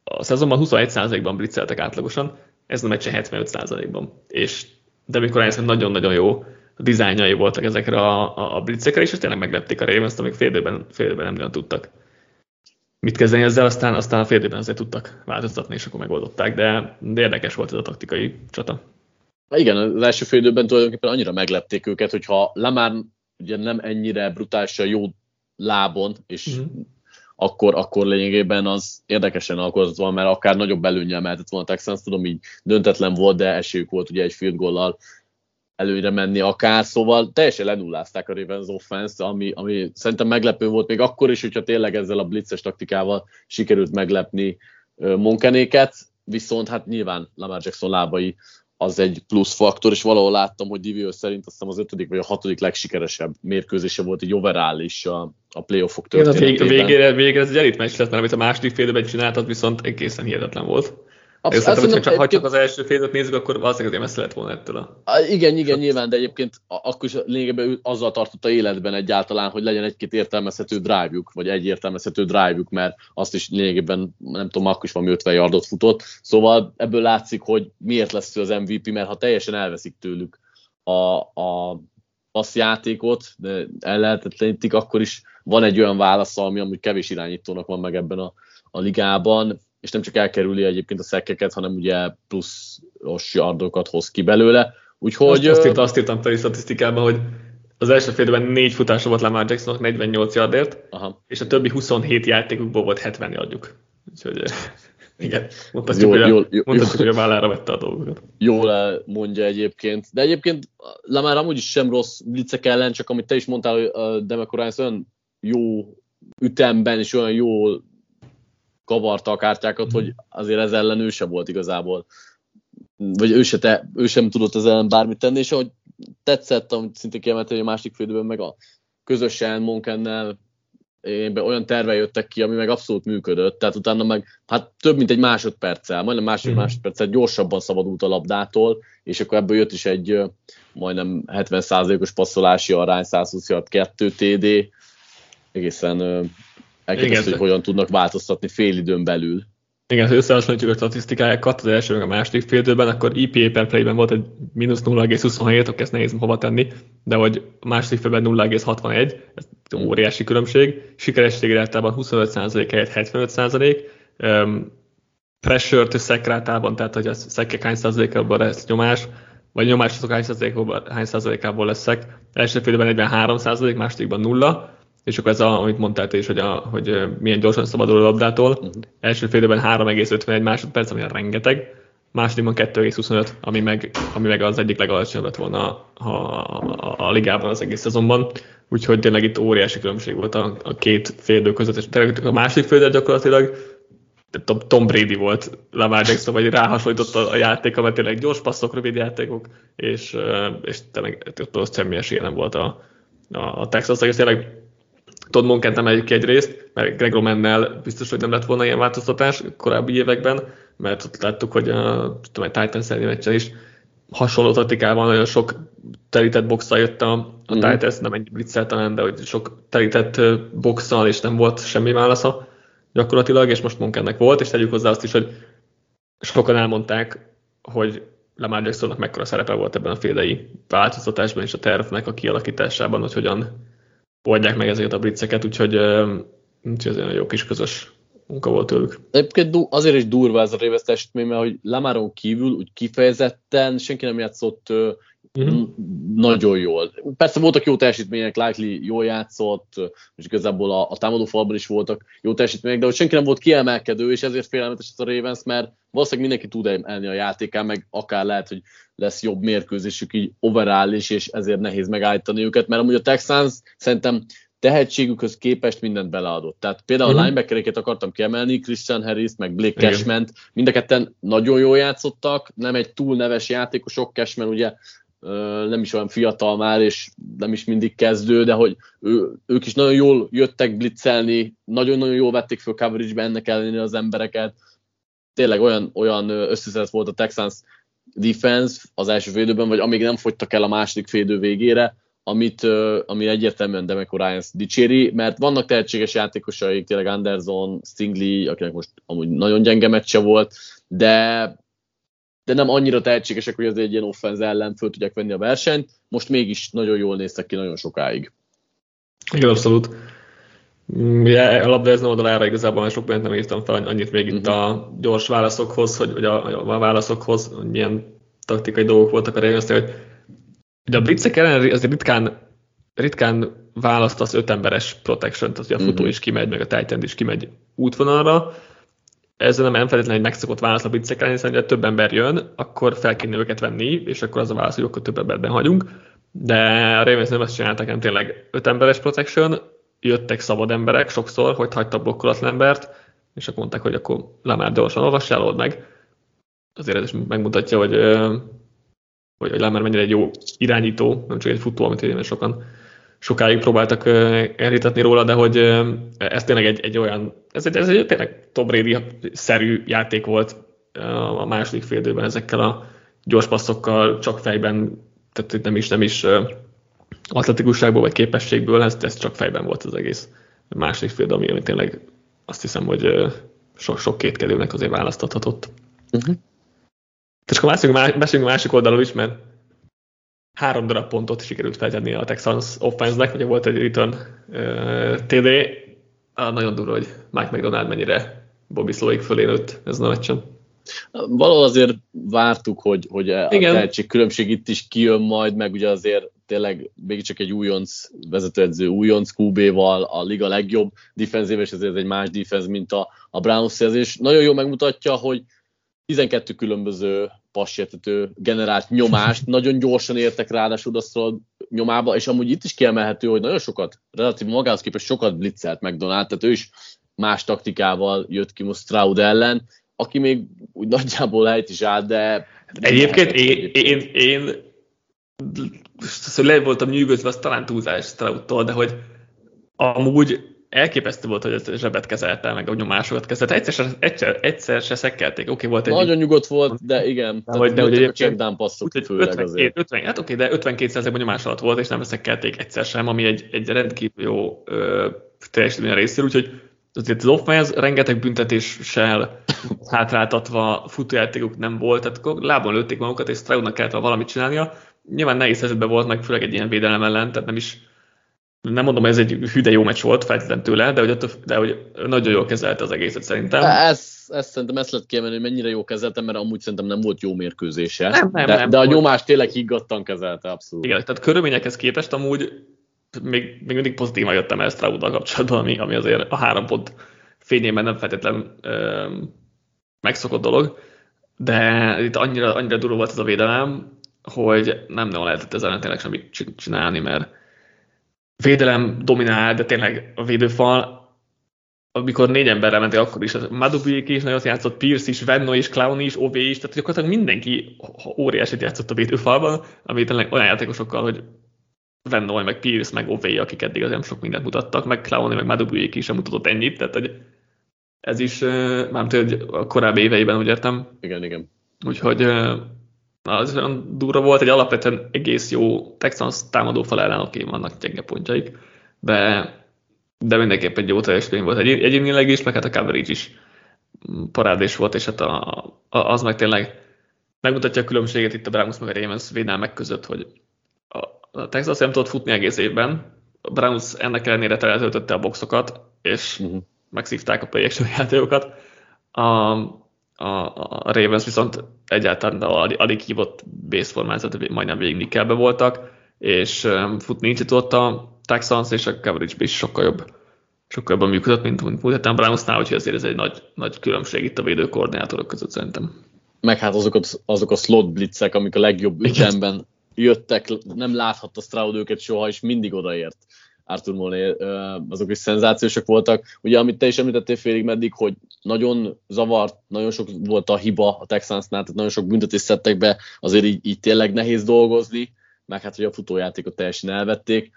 a szezonban 21%-ban blitzeltek átlagosan, ez a meccs 75%-ban. És de mikor ez nagyon-nagyon jó a dizájnjai voltak ezekre a, a, a blitzekre, és tényleg meglepték a Ravens-t, amik fél időben, fél időben nem nagyon tudtak mit kezdeni ezzel, aztán, aztán a fél időben azért tudtak változtatni, és akkor megoldották, de, de érdekes volt ez a taktikai csata. Igen, az első fél időben tulajdonképpen annyira meglepték őket, hogyha Lamar ugye nem ennyire brutálisan jó lábon, és mm-hmm. akkor, akkor lényegében az érdekesen alkotott volna, mert akár nagyobb előnyel mehetett volna a Texans, tudom így döntetlen volt, de esélyük volt ugye egy field goal előre menni akár, szóval teljesen lenullázták a Ravens offense ami, ami szerintem meglepő volt még akkor is, hogyha tényleg ezzel a blitzes taktikával sikerült meglepni Monkenéket, viszont hát nyilván Lamar Jackson lábai az egy plusz faktor, és valahol láttam, hogy Divio szerint azt hiszem az ötödik vagy a hatodik legsikeresebb mérkőzése volt egy overall is a, a playoffok történetében. Igen, a végére, végére ez egy elit meccs lett, mert amit a második félben csináltad, viszont egészen hihetetlen volt. Abszolút, Szerintem, hogyha csak, ha csak az első féldet nézzük, akkor valószínűleg azért messze lett volna ettől a... igen, igen, nyilván, de egyébként akkor is lényegében azzal tartotta életben egyáltalán, hogy legyen egy-két értelmezhető drive-juk, vagy egy értelmezhető drive-juk, mert azt is lényegében, nem tudom, akkor is valami 50 yardot futott. Szóval ebből látszik, hogy miért lesz ő az MVP, mert ha teljesen elveszik tőlük a, a játékot, de ellehetetlenítik, akkor is van egy olyan válasz, ami amúgy kevés irányítónak van meg ebben a, a ligában, és nem csak elkerüli egyébként a szekkeket, hanem ugye pluszos yardokat hoz ki belőle. Úgyhogy... Azt, azt, írtam, azt írtam a statisztikában, hogy az első félben négy futása volt Lamar Jacksonnak 48 yardért, Aha. és a többi 27 játékukból volt 70 yardjuk. Úgyhogy igen, mondhatjuk, jól, hogy, a, jól, jól, mondhatjuk hogy a vállára vette a dolgokat. Jól mondja egyébként, de egyébként Lamar amúgy is sem rossz blitzek ellen, csak amit te is mondtál, hogy Demeco olyan jó ütemben és olyan jól kavarta a kártyákat, hogy azért ez ellen ő sem volt igazából. Vagy ő, se te, ő sem tudott ez ellen bármit tenni, és ahogy tetszett, amit szintén kiemeltem, hogy a másik félidőben meg a közösen Monkennel olyan terve jöttek ki, ami meg abszolút működött, tehát utána meg hát több mint egy másodperccel, majdnem másfél mm. másodperccel gyorsabban szabadult a labdától, és akkor ebből jött is egy majdnem 70%-os passzolási arány, 120 2 TD, egészen elképesztő, hogy hogyan tudnak változtatni fél időn belül. Igen, ha összehasonlítjuk a statisztikákat az első a második fél időben, akkor EPA per playben volt egy mínusz 0,27, akkor ezt nehéz hova tenni, de hogy a második félben 0,61, ez óriási különbség, sikerességre általában 25% helyett 75%, um, pressure to sack tehát hogy a szekkek hány százalékában lesz nyomás, vagy nyomások hány százalékában, hány százalékából leszek. Első félben 43 százalék, másodikban nulla, és akkor ez, a, amit mondtál te is, hogy, a, hogy milyen gyorsan szabadul a labdától. Uh-huh. Első fél időben 3,51 másodperc, ami rengeteg, másodikban 2,25, ami meg, ami meg az egyik legalacsonyabb lett volna a, a, a, ligában az egész szezonban. Úgyhogy tényleg itt óriási különbség volt a, a két fél között, és tényleg a második fél gyakorlatilag Tom Brady volt Lamar Jackson, vagy ráhasonlított a játék, mert tényleg gyors passzok, rövid játékok, és, és tényleg ott semmi esélye nem volt a, a, a Texas, és tényleg Todd Monkent emeljük ki egy részt, mert Greg Romannel biztos, hogy nem lett volna ilyen változtatás korábbi években, mert ott láttuk, hogy a, tudom, egy Titans meccsen is hasonló taktikával nagyon sok telített boxal jött a, a mm. Titans, nem egy blitzel talán, de hogy sok telített boxal, és nem volt semmi válasza gyakorlatilag, és most Monkennek volt, és tegyük hozzá azt is, hogy sokan elmondták, hogy Lamar Jacksonnak mekkora szerepe volt ebben a félei változtatásban és a tervnek a kialakításában, hogy hogyan oldják meg ezeket a blitzeket, úgyhogy, úgyhogy ez egy jó kis közös munka volt tőlük. Egyébként azért is durva ez a Ravens teljesítmény, mert hogy Lamaron kívül úgy kifejezetten senki nem játszott uh-huh. nagyon jól. Persze voltak jó teljesítmények, Likely jól játszott, és igazából a, a támadó falban is voltak jó teljesítmények, de hogy senki nem volt kiemelkedő, és ezért félelmetes ez a Ravens, mert valószínűleg mindenki tud elni a játékán, meg akár lehet, hogy lesz jobb mérkőzésük így overall is, és ezért nehéz megállítani őket, mert amúgy a Texans szerintem tehetségükhöz képest mindent beleadott. Tehát például uh-huh. a mhm. linebackereket akartam kiemelni, Christian Harris, meg Blake Cashman, mind a ketten nagyon jól játszottak, nem egy túl neves játékosok, Cashman ugye nem is olyan fiatal már, és nem is mindig kezdő, de hogy ő, ők is nagyon jól jöttek blitzelni, nagyon-nagyon jól vették föl coverage-be ennek ellenére az embereket. Tényleg olyan, olyan összeszedett volt a Texans defense az első félidőben, vagy amíg nem fogytak el a második félidő végére, amit, ami egyértelműen Demeco Ryans dicséri, mert vannak tehetséges játékosaik, tényleg Anderson, Stingley, akinek most amúgy nagyon gyenge meccse volt, de de nem annyira tehetségesek, hogy az egy ilyen offenz ellen föl tudják venni a versenyt. Most mégis nagyon jól néztek ki nagyon sokáig. Igen, abszolút. Ja, a labda ez oldalára igazából sok bent nem írtam fel annyit még uh-huh. itt a mhm. gyors válaszokhoz, hogy, hogy a, a válaszokhoz, hogy milyen taktikai dolgok voltak a ravens hogy, hogy a blitzek ellen azért ritkán, ritkán választasz öt emberes protection, tehát hogy a futó uh-huh. is kimegy, meg a titan is kimegy útvonalra, ezzel nem feltétlenül egy megszokott válasz a blitzekre, hiszen ha több ember jön, akkor fel kéne őket venni, és akkor az a válasz, hogy akkor több emberben hagyunk. De a Ravens nem ezt csináltak, hanem tényleg öt emberes protection, jöttek szabad emberek sokszor, hogy hagyta blokkolatlan embert, és akkor mondták, hogy akkor le már gyorsan olvassál, old meg. Azért ez is megmutatja, hogy, hogy, hogy Lamar mennyire egy jó irányító, nem csak egy futó, amit én sokan sokáig próbáltak elhitetni róla, de hogy ez tényleg egy, egy olyan, ez egy, ez egy tényleg Tom Brady-szerű játék volt a második fél ezekkel a gyors passzokkal, csak fejben, tehát nem is, nem is atletikusságból vagy képességből, ez, ez csak fejben volt az egész második fél, ami, ami tényleg azt hiszem, hogy sok, sok kétkedőnek azért választathatott. Uh-huh. És akkor beszéljünk a másik oldalról is, mert három darab pontot sikerült feltenni a Texans offense-nek, ugye volt egy return uh, TD, ah, nagyon durva, hogy Mike McDonald mennyire Bobby Slowick fölé nőtt ez a meccsen. Valahol azért vártuk, hogy, hogy a Igen. tehetség különbség itt is kijön majd, meg ugye azért tényleg csak egy újonc vezetőedző, újonc QB-val, a liga legjobb defenzív, és ezért egy más defense, mint a, a Browns és nagyon jól megmutatja, hogy 12 különböző passértető generált nyomást, nagyon gyorsan értek ráadásul a nyomába, és amúgy itt is kiemelhető, hogy nagyon sokat, relatív magához képest sokat blitzelt McDonald, tehát ő is más taktikával jött ki most Stroud ellen, aki még úgy nagyjából helyt is áll, de... Egyébként én, én, én, én szóval le voltam nyűgözve, az talán túlzás Stroudtól, de hogy amúgy elképesztő volt, hogy ezt zsebet kezelte, meg a nyomásokat kezelte. Egyszer, se, egyszer, egyszer se szekkelték. Oké, volt egy... Nagyon nyugodt volt, de igen. De, hogy, de, hogy a checkdown passzok úgy, főleg 52, azért. 50, hát oké, de 52 a nyomás alatt volt, és nem szekkelték egyszer sem, ami egy, egy rendkívül jó teljesítmény a részéről, úgyhogy azért az offense rengeteg büntetéssel hátráltatva futójátékuk nem volt, tehát lábon lőtték magukat, és Stroudnak kellett valamit csinálnia. Nyilván nehéz helyzetben volt, meg főleg egy ilyen védelem ellen, tehát nem is nem mondom, hogy ez egy hüde jó meccs volt feltétlenül tőle, de hogy, de hogy nagyon jól kezelte az egészet szerintem. Ez, ez szerintem ezt lehet kiemelni, hogy mennyire jó kezelte, mert amúgy szerintem nem volt jó mérkőzése. Nem, nem, de, nem, de a nyomást tényleg higgadtan kezelte, abszolút. Igen, tehát körülményekhez képest amúgy még, még mindig pozitívan jöttem el Strauddal kapcsolatban, ami, ami azért a három pont fényében nem feltétlen megszokott dolog, de itt annyira, annyira durva volt ez a védelem, hogy nem nagyon lehetett ezzel tényleg semmit csinálni, mert védelem dominál, de tényleg a védőfal, amikor négy emberrel mentek, akkor is, Madubik is nagyon játszott, Pierce is, Venno is, Clown is, OV is, tehát gyakorlatilag mindenki óriásit játszott a védőfalban, ami tényleg olyan játékosokkal, hogy Venno, meg Pierce, meg OV, akik eddig azért nem sok mindent mutattak, meg Clown, meg Madubik is sem mutatott ennyit, tehát hogy ez is, már hogy a korábbi éveiben, úgy értem. Igen, igen. Úgyhogy az olyan durva volt, egy alapvetően egész jó Texans támadó fal ellen, oké, vannak gyenge pontjaik, de, de mindenképp egy jó teljesítmény volt egy, egyénileg is, meg hát a coverage is parádés volt, és hát a, a, az meg tényleg megmutatja a különbséget itt a Browns meg a Ravens védelmek között, hogy a, a Texas nem tudott futni egész évben, a Browns ennek ellenére teltöltötte a boxokat, és uh-huh. megszívták a play játékokat. A, a, a Ravens viszont egyáltalán alig, alig hívott base formázat, majdnem végig nickelbe voltak, és um, futni nincs ott a Texans, és a coverage is sokkal jobb sokkal jobban működött, mint, múlt héten Brownsnál, úgyhogy ezért ez egy nagy, nagy különbség itt a védőkoordinátorok között szerintem. Meg hát azok a, azok a slot blitzek, amik a legjobb ütemben jöttek, nem láthatta Stroud őket soha, és mindig odaért. Arthur Moné, azok is szenzációsak voltak. Ugye, amit te is említettél félig meddig, hogy nagyon zavart, nagyon sok volt a hiba a Texansnál, tehát nagyon sok büntetést szedtek be, azért így, így tényleg nehéz dolgozni, meg hát, hogy a futójátékot teljesen elvették.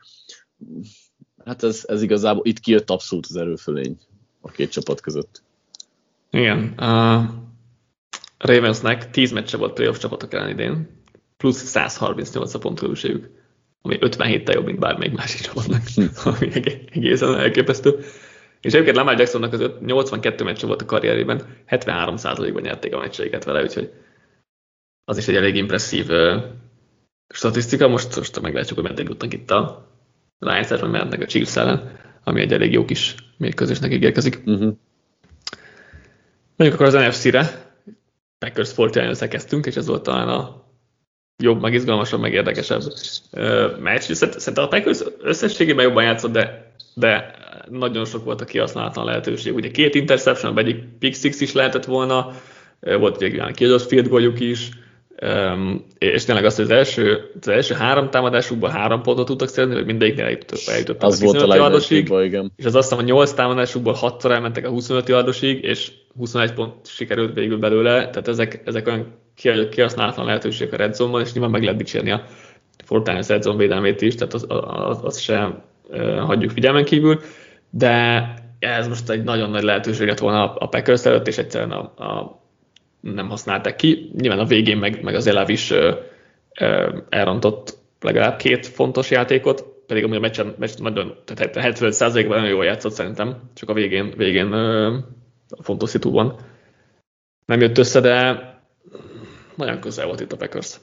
Hát ez, ez igazából, itt kijött abszolút az erőfölény a két csapat között. Igen. Uh, Ravensnek 10 meccse volt playoff csapatok ellen idén, plusz 138 a pont különbségük ami 57-tel jobb, mint bármelyik másik csapatnak, hm. ami egészen elképesztő. És egyébként Lamar Jacksonnak az 82 meccse volt a karrierében, 73%-ban nyerték a meccseiket vele, úgyhogy az is egy elég impresszív uh, statisztika. Most, most meglátjuk, hogy meddig jutnak itt a Lions vagy mennek a Chiefs ellen, ami egy elég jó kis mérkőzésnek ígérkezik. Uh-huh. Menjünk akkor az NFC-re. Packers 49 kezdtünk, és ez volt talán a jobb, meg izgalmasabb, meg érdekesebb meccs. Szerintem a Packers összességében jobban játszott, de de nagyon sok volt a kihasználatlan lehetőség. Ugye két interception, egyik pick six is lehetett volna, volt egy olyan kiadott field goaljuk is, és tényleg azt, hogy az első, az első három támadásukban három pontot tudtak szerezni, hogy mindegyiknél eljutottak, eljutottak az a 15 yardosig, igen. és az azt hiszem a 8 támadásukból 6-szor elmentek a 25 yardosig, és 21 pont sikerült végül belőle, tehát ezek, ezek olyan kihasználatlan lehetőségek a red zone és nyilván meg lehet dicsérni a Fortnite red zone védelmét is, tehát az, az, az se hagyjuk figyelmen kívül, de ez most egy nagyon nagy lehetőséget volna a Packers előtt, és egyszerűen a, a nem használták ki. Nyilván a végén meg, meg az Elav is ö, ö, elrontott legalább két fontos játékot, pedig amúgy a meccsen, meccsen nagyon, tehát 75%-ban nagyon jól játszott szerintem, csak a végén, végén ö, a fontos szitúban nem jött össze, de nagyon közel volt itt a Packers.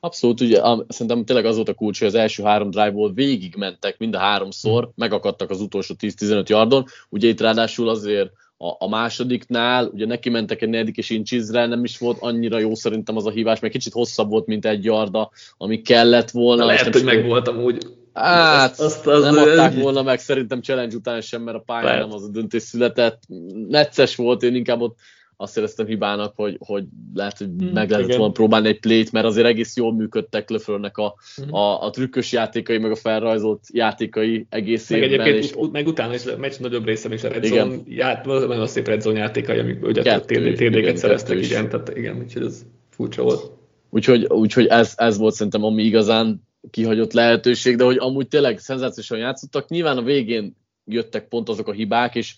Abszolút, ugye szerintem tényleg az volt a kulcs, hogy az első három drive-ból végig mentek mind a háromszor, megakadtak az utolsó 10-15 yardon, ugye itt ráadásul azért a, a másodiknál, ugye neki mentek egy negyedik és incsizre, nem is volt annyira jó szerintem az a hívás, mert kicsit hosszabb volt, mint egy yarda, ami kellett volna. lehet, hogy meg voltam úgy. Hát, azt, azt, azt, nem adták egy... volna meg szerintem challenge után sem, mert a pályán nem az a döntés született. Necces volt, én inkább ott azt éreztem hibának, hogy, hogy lehet, hogy hmm, meg lehetett volna próbálni egy plét, mert azért egész jól működtek Leflörnek a, hmm. a, a trükkös játékai, meg a felrajzolt játékai egész meg évben. Egyébként és... meg utána is a meccs nagyobb része is a Red Zone, ját, nagyon szép Red Zone játékai, amik ugye TD-ket szereztek, igen, tehát igen, úgyhogy ez furcsa volt. Úgyhogy, úgyhogy ez, ez volt szerintem ami igazán kihagyott lehetőség, de hogy amúgy tényleg szenzációsan játszottak. Nyilván a végén jöttek pont azok a hibák, és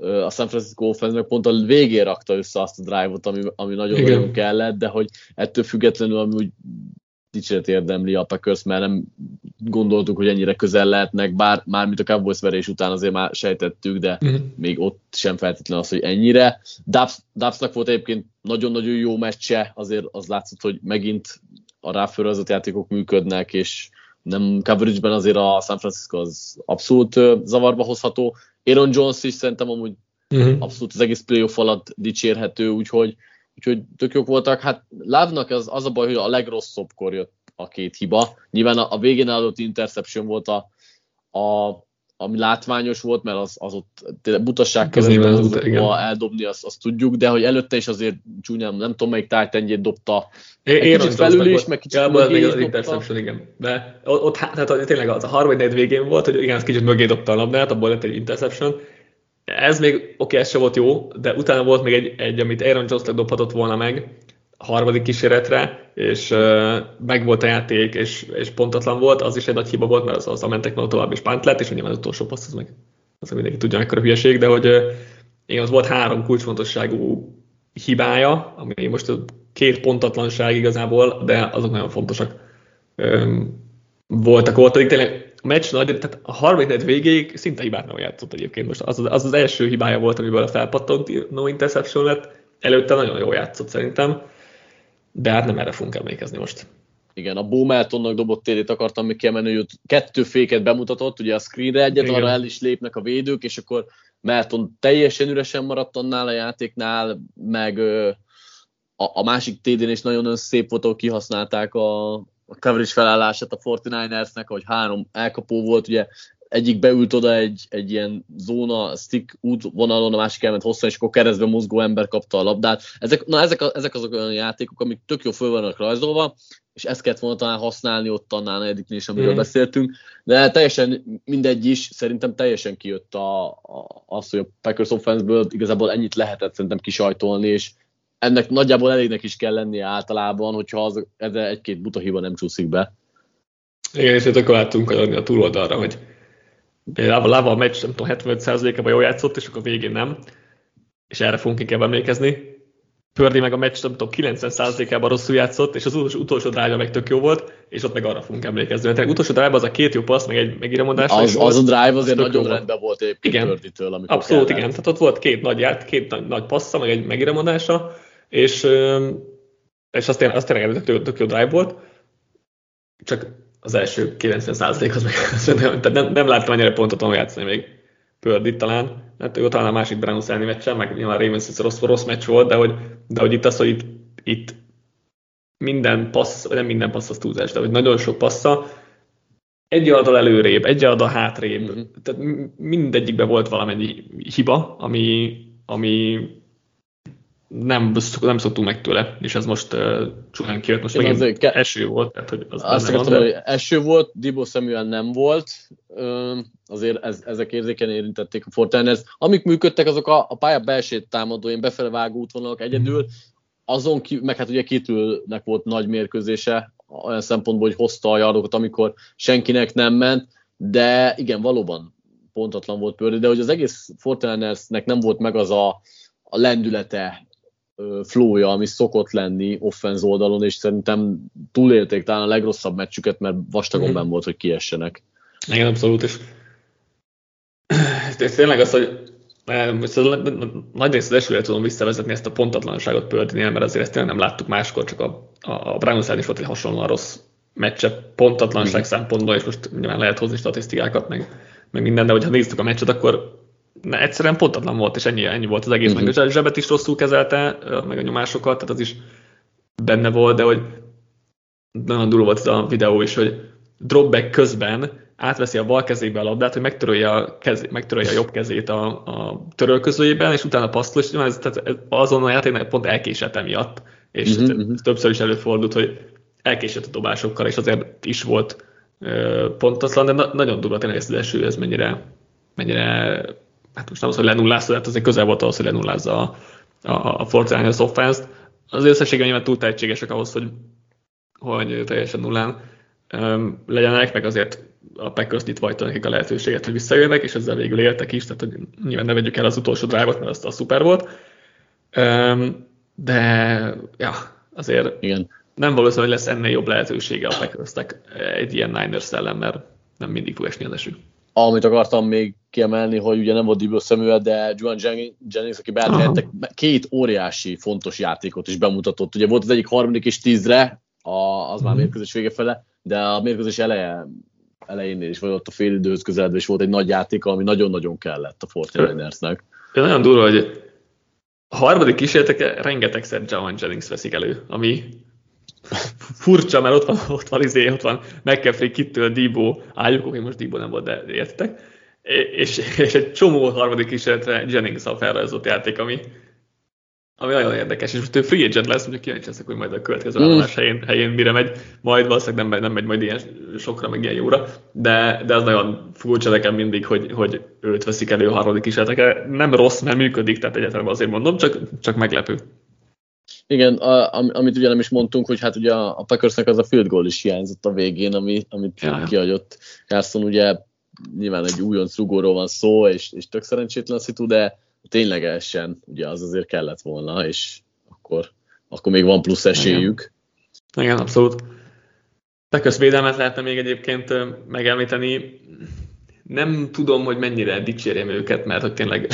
a San Francisco offense meg pont a végén rakta össze azt a drive-ot, ami, ami nagyon-nagyon kellett, de hogy ettől függetlenül ami úgy dicséret érdemli a Packers, mert nem gondoltuk, hogy ennyire közel lehetnek, bár már mint a Cowboys verés után azért már sejtettük, de uh-huh. még ott sem feltétlenül az, hogy ennyire. Dubs, Dubsnak volt egyébként nagyon-nagyon jó meccse, azért az látszott, hogy megint a ráfőrözött játékok működnek, és nem coverage-ben azért a San Francisco az abszolút zavarba hozható. Aaron Jones is szerintem amúgy uh-huh. abszolút az egész playoff alatt dicsérhető, úgyhogy, úgyhogy tök jók voltak. Hát Lávnak az, az a baj, hogy a legrosszabbkor jött a két hiba. Nyilván a, a végén adott interception volt a, a ami látványos volt, mert az, az ott butasság az, az, eldobni, azt, azt tudjuk, de hogy előtte is azért csúnyán, nem tudom, melyik tájtengyét dobta. Egy Én kicsit felül is, meg kicsit mögé az interception, igen. De ott, tehát tényleg az a harmadik végén volt, hogy igen, kicsit mögé dobta a labdát, abból lett egy interception. Ez még, oké, okay, ez sem volt jó, de utána volt még egy, egy amit Aaron jones dobhatott volna meg, harmadik kísérletre, és uh, meg a játék, és, és pontatlan volt, az is egy nagy hiba volt, mert az, az mentek meg tovább, és pánt lett, és nyilván az utolsó passz, az meg az mindenki tudja, mekkora hülyeség, de hogy uh, az volt három kulcsfontosságú hibája, ami most két pontatlanság igazából, de azok nagyon fontosak um, voltak ott, pedig tényleg a meccs nagy, tehát a harmadik végéig szinte hibát nem játszott egyébként. Most az, az az első hibája volt, amiből a felpattant no interception lett, előtte nagyon jól játszott szerintem de hát nem erre fogunk emlékezni most. Igen, a Bo Meltonnak dobott térét akartam még kiemelni, hogy kettő féket bemutatott, ugye a screenre egyet, Igen. arra el is lépnek a védők, és akkor Melton teljesen üresen maradt annál a játéknál, meg a, a másik TD-n is nagyon szép volt, ahol kihasználták a, a coverage felállását a 49ersnek, hogy három elkapó volt, ugye egyik beült oda egy, egy ilyen zóna, stick útvonalon, a másik elment hosszan, és akkor keresztbe mozgó ember kapta a labdát. Ezek, na, ezek, a, ezek azok olyan játékok, amik tök jó föl vannak rajzolva, és ezt kellett volna talán használni ott annál negyediknél is, amiről mm. beszéltünk, de teljesen mindegy is, szerintem teljesen kijött a, a, az, hogy a Packers offense igazából ennyit lehetett szerintem kisajtolni, és ennek nagyjából elégnek is kell lennie általában, hogyha az, egy-két buta hiba nem csúszik be. Igen, és akkor láttunk a túloldalra, hogy Lava a meccs, nem tudom, 75%-ában jól játszott, és akkor a végén nem. És erre fogunk inkább emlékezni. Pördi meg a meccs, nem tudom, 90%-ában rosszul játszott, és az utolsó, utolsó drive meg tök jó volt, és ott meg arra fogunk emlékezni. Tehát utolsó drive az a két jó passz, meg egy megíromondás. Az, az, a drive azért az nagyon rendben volt egyébként igen. Pörditől, amikor Abszolút, kellett. igen. Tehát ott volt két nagy ját, két nagy, nagy passza, meg egy megíromondása, és, és azt, azt tényleg tök, tök jó drive volt. Csak az első 90% az meg tehát nem, nem láttam annyira pontot, játszani még Pördi talán. Hát ő talán a másik Browns elleni meccsen, meg nyilván Ravens ez rossz, rossz meccs volt, de hogy, de hogy itt az, hogy itt, itt minden passz, nem minden passz az túlzás, de hogy nagyon sok passza, egy addal előrébb, egy addal hátrébb, mm-hmm. tehát mindegyikben volt valamennyi hiba, ami, ami nem, nem szoktunk meg tőle, és ez most uh, csúnyán kijött, most megint azért ke- eső volt. Tehát, hogy az azt akartam, hogy eső volt, Dibo Samuel nem volt, azért ez, ezek érzéken érintették a Fortiners. Amik működtek, azok a, a pálya belsét támadóin, befele vágó útvonalak egyedül, azon ki, meg hát ugye kitülnek volt nagy mérkőzése, olyan szempontból, hogy hozta a jardokat, amikor senkinek nem ment, de igen, valóban pontatlan volt Pördi, de hogy az egész Fortinersnek nem volt meg az a, a lendülete, flója, ami szokott lenni offenz oldalon, és szerintem túlélték talán a legrosszabb meccsüket, mert vastagon mm. volt, hogy kiessenek. Igen, abszolút, és tényleg az, hogy nagy részt az esőre tudom visszavezetni ezt a pontatlanságot Pördinél, mert azért ezt tényleg nem láttuk máskor, csak a, a, a Browns is volt egy hasonlóan rossz meccse pontatlanság mm. szempontból, és most nyilván lehet hozni statisztikákat, meg, meg minden, de hogyha néztük a meccset, akkor ne, egyszerűen pontatlan volt, és ennyi, ennyi volt az egész, uh-huh. meg a zsebet is rosszul kezelte, meg a nyomásokat, tehát az is benne volt, de hogy nagyon durva volt ez a videó is, hogy dropback közben átveszi a bal kezébe a labdát, hogy megtörölje a, kez, megtörölje a jobb kezét a, a törölközőjében, és utána passzol, és ez, tehát azon a játéknak pont elkésett emiatt, és uh-huh, uh-huh. többször is előfordult, hogy elkésett a dobásokkal, és azért is volt uh, pontatlan, de na- nagyon durva tényleg ez az eső, ez mennyire, mennyire hát most nem az, hogy lenullázta, hát azért közel volt ahhoz, hogy lenullázza a, a, a Fortnite az offense-t. Az összességben nyilván túl tehetségesek ahhoz, hogy, hogy teljesen nullán um, legyenek, meg azért a Packers nyitva hagyta nekik a lehetőséget, hogy visszajönnek, és ezzel végül éltek is, tehát hogy nyilván ne vegyük el az utolsó drágot, mert az a szuper volt. Um, de ja, azért Igen. nem valószínű, hogy lesz ennél jobb lehetősége a Packersnek egy ilyen Niners ellen, mert nem mindig fog esni az eső. Amit akartam még kiemelni, hogy ugye nem volt Dibble Samuel, de Juan Jennings, aki beállítottak, két óriási fontos játékot is bemutatott. Ugye volt az egyik harmadik és tízre, a, az már mhm. mérkőzés vége fele, de a mérkőzés eleje, elejénél is, vagy ott a fél időhöz közeledve is volt egy nagy játék, ami nagyon-nagyon kellett a Fortinersnek. Nagyon durva, hogy a harmadik kísérletek rengetegszer Jawan Jennings veszik elő, ami furcsa, mert ott van, ott van, izé, ott van McCaffrey, Kittől, Debo, álljuk, hogy most Debo nem volt, de értek. És, és egy csomó harmadik kísérletre Jennings a felrajzolt játék, ami, ami nagyon érdekes, és most ő free agent lesz, úgyhogy kíváncsi leszek, hogy majd a következő mm. állomás helyén, helyén mire megy, majd valószínűleg nem, nem megy majd ilyen sokra, meg ilyen jóra, de, de az nagyon furcsa nekem mindig, hogy, hogy őt veszik elő a harmadik kísérletekre. Nem rossz, mert működik, tehát egyáltalán azért mondom, csak, csak meglepő. Igen, a, amit ugye nem is mondtunk, hogy hát ugye a Packersnek az a field goal is hiányzott a végén, ami, amit ja. kiadott Carson, ugye nyilván egy újonc rugóról van szó, és, és tök szerencsétlen szitu, de ténylegesen ugye az azért kellett volna, és akkor, akkor még van plusz esélyük. Igen, Igen abszolút. Packers védelmet lehetne még egyébként megemlíteni. Nem tudom, hogy mennyire dicsérjem őket, mert hogy tényleg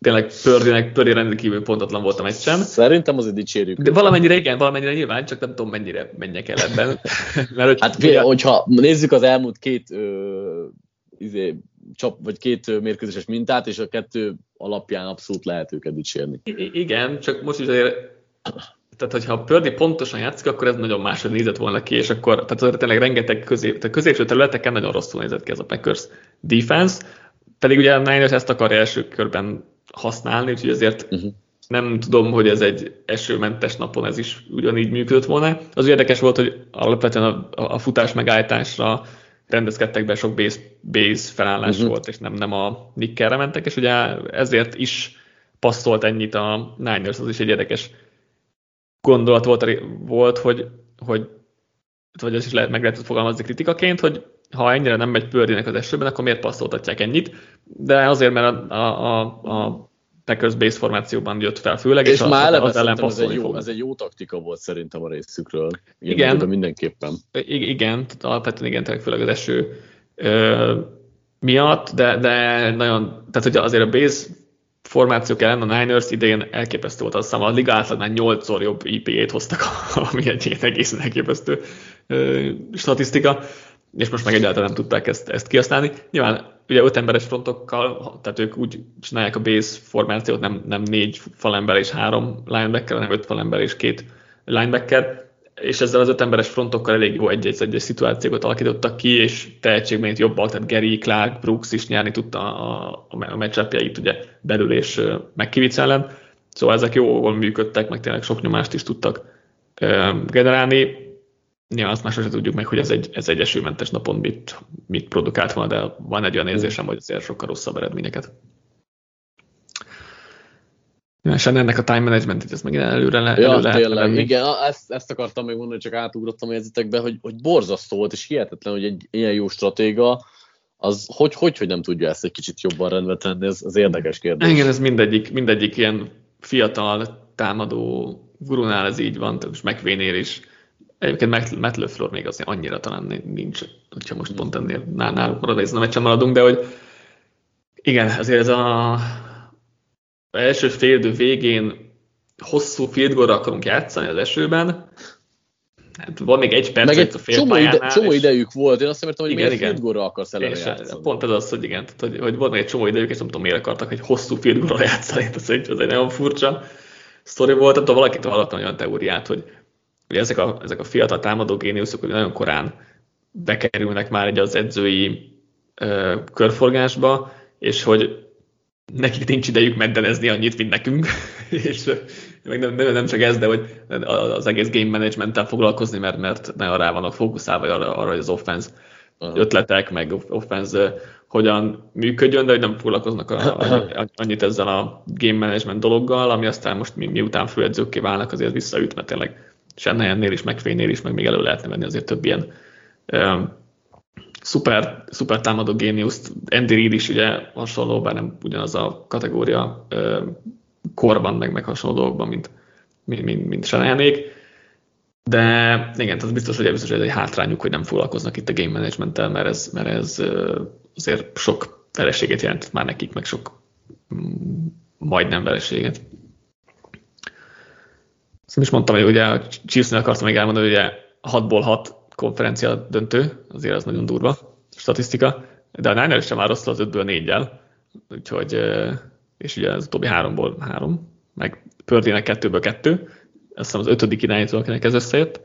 tényleg Pördinek, Pördi rendkívül pontatlan volt a meccsen. Szerintem azért dicsérjük. De valamennyire igen, valamennyire nyilván, csak nem tudom mennyire menjek el ebben. Mert, hogy, hát ugye, hogyha nézzük az elmúlt két ö, izé, csap, vagy két mérkőzéses mintát, és a kettő alapján abszolút lehet őket dicsérni. I- igen, csak most is azért tehát, hogyha Pördi pontosan játszik, akkor ez nagyon máshogy nézett volna ki, és akkor tehát azért tényleg rengeteg közép, tehát középső területeken nagyon rosszul nézett ki ez a Packers defense, pedig ugye a Niners ezt akarja első körben használni, úgyhogy azért uh-huh. nem tudom, hogy ez egy esőmentes napon ez is ugyanígy működött volna. Az érdekes volt, hogy alapvetően a, a futás megállításra rendezkedtek be, sok base, base felállás uh-huh. volt, és nem, nem a nickelre mentek, és ugye ezért is passzolt ennyit a Niners, az is egy érdekes gondolat volt, volt hogy, hogy vagy ez is lehet, meg lehet fogalmazni kritikaként, hogy ha ennyire nem megy pördinek az esőben, akkor miért passzoltatják ennyit? De azért, mert a, a, a Packers base formációban jött fel főleg, és, és már az, az ellen ez egy, jó, ez egy jó taktika volt szerintem a részükről. Igen, igen mindenképpen. Igen, alapvetően igen, főleg az eső ö, miatt, de, de nagyon, tehát hogy azért a base formációk ellen a Niners idején elképesztő volt, azt hiszem a liga átlagnál 8-szor jobb IP-ét hoztak, ami egy egészen elképesztő ö, statisztika és most meg egyáltalán nem tudták ezt, ezt kihasználni. Nyilván ugye öt emberes frontokkal, tehát ők úgy csinálják a base formációt, nem, nem négy falember és három linebacker, hanem öt falember és két linebacker. és ezzel az öt emberes frontokkal elég jó egy-egy szituációt alakítottak ki, és tehetségben jobbak, tehát Gary, Clark, Brooks is nyerni tudta a, a matchupjait ugye belül és megkivic ellen. Szóval ezek jól működtek, meg tényleg sok nyomást is tudtak generálni. Ja, azt már sosem tudjuk meg, hogy ez egy, ez egy esőmentes napon mit, mit produkált volna, de van egy olyan érzésem, hogy azért sokkal rosszabb eredményeket. És ennek a time management ez meg előre le, ja, elő lehet tényleg, venni. igen, ezt, ezt akartam még mondani, csak átugrottam a jegyzetekbe, hogy, hogy borzasztó volt, és hihetetlen, hogy egy ilyen jó stratéga, az hogy, hogy, hogy nem tudja ezt egy kicsit jobban rendbe tenni, ez az érdekes kérdés. Igen, ez mindegyik, mindegyik ilyen fiatal támadó gurunál ez így van, és McVaynél is. Egyébként Matt LeFleur még azért annyira talán nincs, hogyha most pont ennél náluk marad, ez nem maradunk, de hogy igen, azért ez a első féldő végén hosszú field akarunk játszani az esőben, Hát van még egy perc Meg egy a fél csomó, ide, csomó és... idejük volt, én azt hiszem, hogy igen, miért field goal akarsz ellene játszani. Pont ez az, hogy igen, tehát, hogy, hogy volt még egy csomó idejük, és nem tudom miért akartak egy hosszú field játszani, ez egy, ez egy nagyon furcsa sztori volt, tehát valakitől hallottam olyan teóriát, hogy, hogy ezek, a, ezek a fiatal támadó géniuszok, hogy nagyon korán bekerülnek már egy az edzői ö, körforgásba, és hogy nekik nincs idejük meddenezni annyit, mint nekünk, és meg nem, nem, nem, csak ez, de hogy az egész game management foglalkozni, mert, mert nagyon rá vannak fókuszálva arra, arra hogy az offense uh-huh. ötletek, meg offense hogyan működjön, de hogy nem foglalkoznak a, annyit ezzel a game management dologgal, ami aztán most mi, miután főedzőkké válnak, azért visszaüt, mert tényleg Senneyennél is, megfénynél is, meg még elő lehetne venni azért több ilyen szuper, szuper támadó géniuszt. Andy Reid is ugye hasonló, bár nem ugyanaz a kategória um, korban, meg, meg hasonló dolgokban, mint, mint, mint, mint Senneyenék. De igen, az biztos, hogy biztos, hogy ez egy hátrányuk, hogy nem foglalkoznak itt a game management mert ez, mert ez azért sok vereséget jelent már nekik, meg sok majdnem vereséget. Azt is mondtam, hogy ugye a Chiefs-nél akartam még elmondani, hogy ugye 6-ból 6 konferencia döntő, azért az nagyon durva statisztika, de a Niners sem már rossz az 5-ből 4-jel, úgyhogy, és ugye az utóbbi 3-ból 3, meg Pördének 2-ből 2, azt hiszem az ötödik irányító, akinek ez összejött,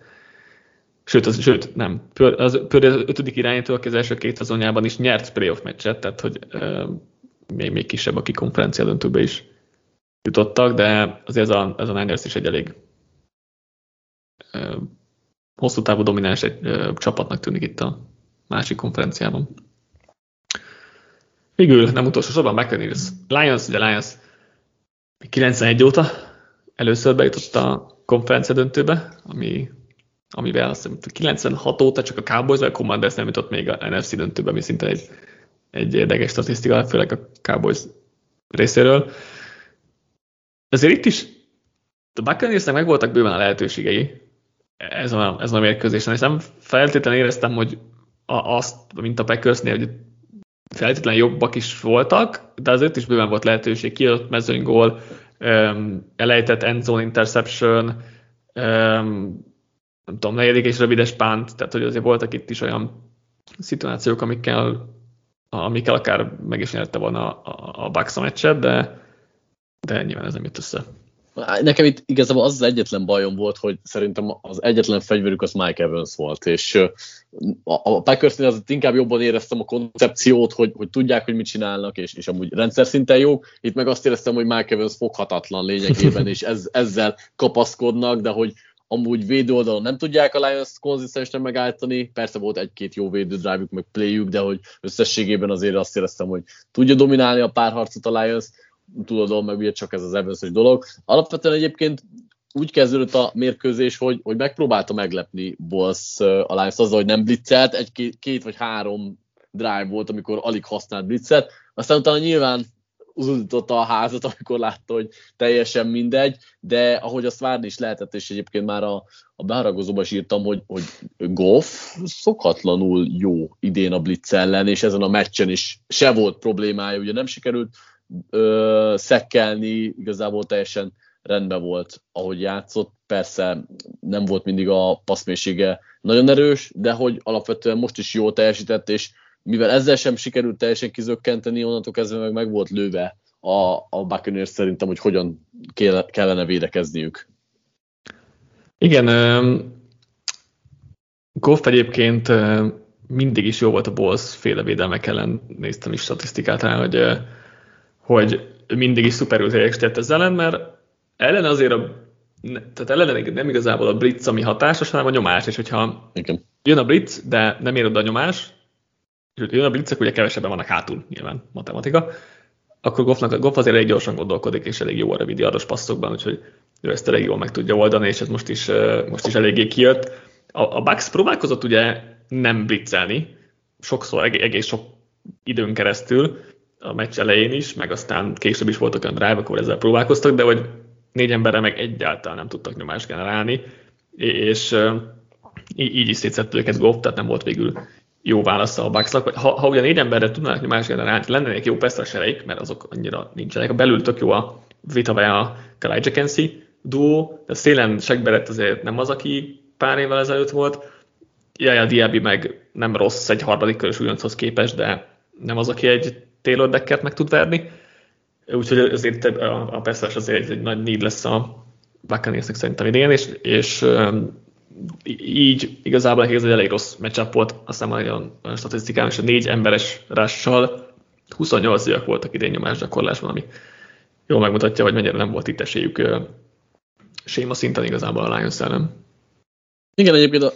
Sőt, az, sőt nem. Az, az ötödik irányító, aki az első két szezonjában is nyert playoff meccset, tehát hogy uh, még, még kisebb, aki konferencia döntőbe is jutottak, de azért ez a, ez a Niners is egy elég hosszú távú domináns egy csapatnak tűnik itt a másik konferenciában. Végül, nem utolsó sorban McInnes. Lions, ugye Lions 91 óta először bejutott a konferencia döntőbe, ami amivel azt hiszem 96 óta csak a Cowboys, vagy a Commanders nem jutott még a NFC döntőbe, ami szinte egy, egy érdekes statisztika, főleg a Cowboys részéről. Azért itt is a Buccaneersnek meg voltak bőven a lehetőségei ez a, ez a mérkőzésen, és nem feltétlenül éreztem, hogy a, azt, mint a Packersnél, hogy feltétlenül jobbak is voltak, de azért is bőven volt lehetőség, kiadott mezőnygól, um, elejtett endzone interception, um, nem tudom, negyedik és rövides pánt, tehát hogy azért voltak itt is olyan szituációk, amikkel, amikkel akár meg is nyerte volna a, a Bucks a meccset, de, de nyilván ez nem jött össze. Nekem itt igazából az az egyetlen bajom volt, hogy szerintem az egyetlen fegyverük az Mike Evans volt, és a Packersnél az inkább jobban éreztem a koncepciót, hogy, hogy tudják, hogy mit csinálnak, és, és amúgy rendszer szinten jók. Itt meg azt éreztem, hogy Mike Evans foghatatlan lényegében, és ez, ezzel kapaszkodnak, de hogy, amúgy védő oldalon nem tudják a Lions konzisztensen megállítani, persze volt egy-két jó védő drive meg playük, de hogy összességében azért azt éreztem, hogy tudja dominálni a párharcot a Lions, tudod, meg ugye csak ez az evans dolog. Alapvetően egyébként úgy kezdődött a mérkőzés, hogy, hogy megpróbálta meglepni Bulls a Lions azzal, hogy nem blitzelt, egy két, két vagy három drive volt, amikor alig használt blitzet, aztán utána nyilván uzudította a házat, amikor látta, hogy teljesen mindegy, de ahogy azt várni is lehetett, és egyébként már a, a beharagozóban is írtam, hogy, hogy Goff szokatlanul jó idén a Blitz ellen, és ezen a meccsen is se volt problémája, ugye nem sikerült ö, szekkelni, igazából teljesen rendben volt, ahogy játszott. Persze nem volt mindig a passzmélysége nagyon erős, de hogy alapvetően most is jól teljesített, és mivel ezzel sem sikerült teljesen kizökkenteni, onnantól kezdve meg, meg volt lőve a, a Buccaneers szerintem, hogy hogyan kellene védekezniük. Igen, Goff egyébként mindig is jó volt a Bulls féle védelmek ellen, néztem is statisztikát rá, hogy, hogy mindig is szuperül teljesített ezzel ellen, mert ellen azért a tehát ellen nem igazából a blitz, ami hatásos, hanem a nyomás, és hogyha Igen. jön a blitz, de nem ér oda a nyomás, és jön a blitzek, ugye kevesebben vannak hátul, nyilván matematika, akkor Goffnak, Goff azért elég gyorsan gondolkodik, és elég jó a rövid yardos passzokban, úgyhogy ő ezt elég jól meg tudja oldani, és ez most is, most is eléggé kijött. A, a Bucks próbálkozott ugye nem blitzelni, sokszor, egész sok időn keresztül, a meccs elején is, meg aztán később is voltak olyan drive, akkor ezzel próbálkoztak, de hogy négy emberre meg egyáltalán nem tudtak nyomást generálni, és így is szétszett őket Goff, tehát nem volt végül jó válasz a Bucksnak. Ha, ha ugye négy emberre tudnának nyomást generálni, lennének jó pesztrasereik, mert azok annyira nincsenek. A belül tök jó a Vita a Kalai Kensi duó, de szélen Segberett azért nem az, aki pár évvel ezelőtt volt. Jaja Diaby meg nem rossz egy harmadik körös újonchoz képest, de nem az, aki egy Taylor Deckert meg tud verni. Úgyhogy azért a, a Pesztes azért egy nagy need lesz a Buccaneersnek szerintem idén, és, és így igazából ez egy elég rossz matchup volt, aztán már olyan, olyan statisztikám, és a négy emberes rással 28 évek voltak idén nyomásgyakorlásban, ami jól megmutatja, hogy mennyire nem volt itt esélyük séma szinten igazából a Lions ellen. Igen, egyébként a,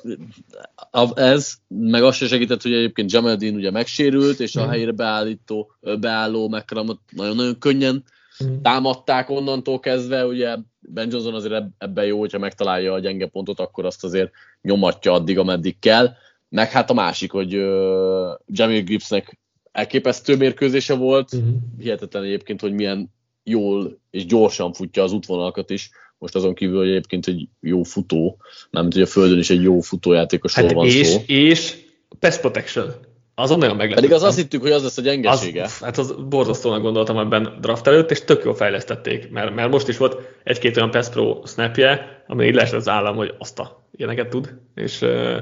a, ez, meg azt se segített, hogy egyébként Jamal Dean ugye megsérült, és a mm. helyére beállító, beálló McCramot nagyon-nagyon könnyen mm. támadták onnantól kezdve, ugye Ben Johnson azért ebben jó, hogyha megtalálja a gyenge pontot, akkor azt azért nyomatja addig, ameddig kell. Meg hát a másik, hogy uh, Jamie Gibbsnek elképesztő mérkőzése volt, mm-hmm. hihetetlen egyébként, hogy milyen jól és gyorsan futja az útvonalakat is, most azon kívül, hogy egyébként egy jó futó, nem hogy a földön is egy jó futójátékosról hát van és, szó. És pass protection. Azon nagyon meglepő. Pedig az azt hittük, hogy az lesz a gyengesége. Az, hát az borzasztónak gondoltam ebben draft előtt, és tök jól fejlesztették, mert, mert most is volt egy-két olyan pass pro snapje, ami így leesett az állam, hogy azt a ilyeneket tud, és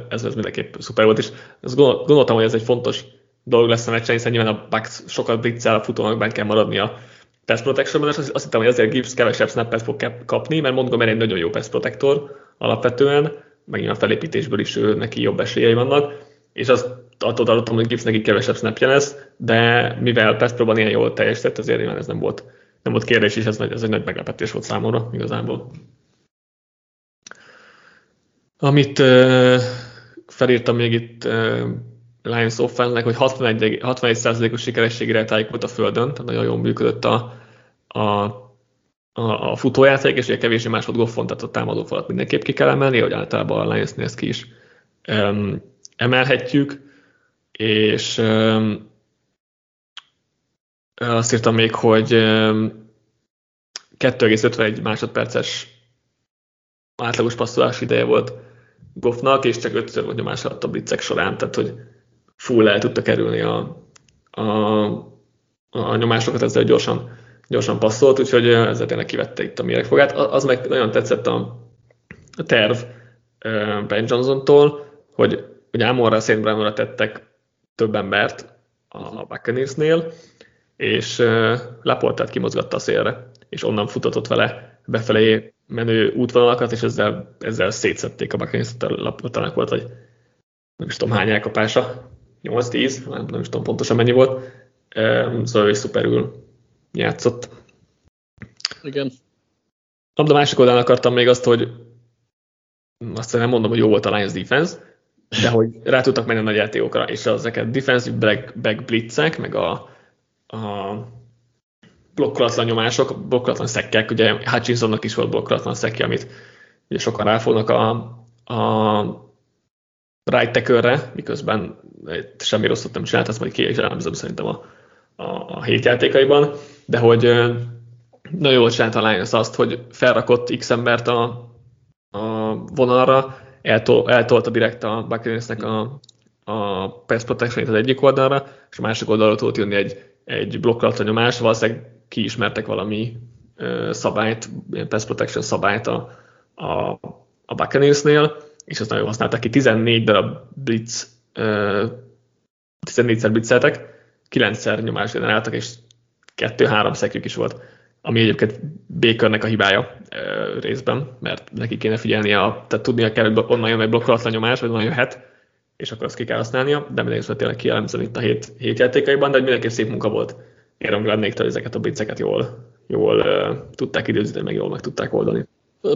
ez, ez mindenképp szuper volt, és azt gondoltam, hogy ez egy fontos dolog lesz a meccsen, hiszen nyilván a Bucks sokat blitzel, a futónak benne kell maradnia pass protection és azt, azt hittem, hogy azért Gibbs kevesebb snappet fog kapni, mert Montgomery egy nagyon jó pass protector alapvetően, meg a felépítésből is ő, neki jobb esélyei vannak, és azt attól tartottam, hogy Gibbs neki kevesebb snapje lesz, de mivel pass pro ilyen jól teljesített, azért nyilván ez nem volt, nem volt kérdés, és ez, ez egy nagy meglepetés volt számomra igazából. Amit uh, felírtam még itt uh, Lions offense hogy 61, 61%-os sikerességére volt a földön, tehát nagyon jól működött a, a, a, a futójáték, és ugye kevésbé más volt Goffon, tehát a támadó falat mindenképp ki kell emelni, hogy általában a Lions néz ki is um, emelhetjük, és um, azt írtam még, hogy um, 2,51 másodperces átlagos passzolás ideje volt Goffnak, és csak ötször volt nyomás alatt a blitzek során, tehát hogy full el tudta kerülni a, a, a nyomásokat, ezzel gyorsan, gyorsan passzolt, úgyhogy ezzel tényleg kivette itt a méregfogát. Az meg nagyon tetszett a, a terv Ben Johnson-tól, hogy ugye Amonra, St. Brownra tettek több embert a Buccaneersnél, és Laportát kimozgatta a szélre, és onnan futatott vele befelé menő útvonalakat, és ezzel, ezzel szétszették a Buccaneers, Laportának volt, hogy nem is tudom hány elkapása, 8-10, nem, nem is tudom pontosan mennyi volt, szóval ő szuperül játszott. Igen. A másik oldalon akartam még azt, hogy azt nem mondom, hogy jó volt a Lions defense, de hogy rá tudtak menni a nagy játékokra, és ezeket defensive back, back blitzek, meg a, a blokkolatlan nyomások, blokkolatlan szekkek, ugye Hutchinsonnak is volt blokkolatlan szekke, amit ugye sokan ráfognak a, a right tackle miközben semmi rosszat nem csinált, ezt majd ki szerintem a, a, a hét játékaiban, de hogy nagyon jól csinált a Lions azt, hogy felrakott X embert a, a vonalra, eltol, eltolta direkt a Buccaneersnek a, a pass protection az egyik oldalra, és a másik oldalra tudott jönni egy, egy blokkolatlan nyomás, valószínűleg kiismertek valami uh, szabályt, pass protection szabályt a, a, a Buccaneersnél, és azt nagyon használták ki. 14 darab blitz, uh, 14-szer blitzeltek, 9-szer nyomást generáltak, és 2-3 szekjük is volt, ami egyébként Bakernek a hibája részben, mert neki kéne figyelnie, a, tehát tudnia kell, hogy onnan jön egy blokkolatlan nyomás, vagy onnan jöhet, és akkor azt ki kell használnia, de mindenki tényleg kielemzem itt a hét, hét játékaiban, de mindenki szép munka volt. Aaron Glennéktől ezeket a blitzeket jól, jól uh, tudták időzíteni, meg jól meg tudták oldani.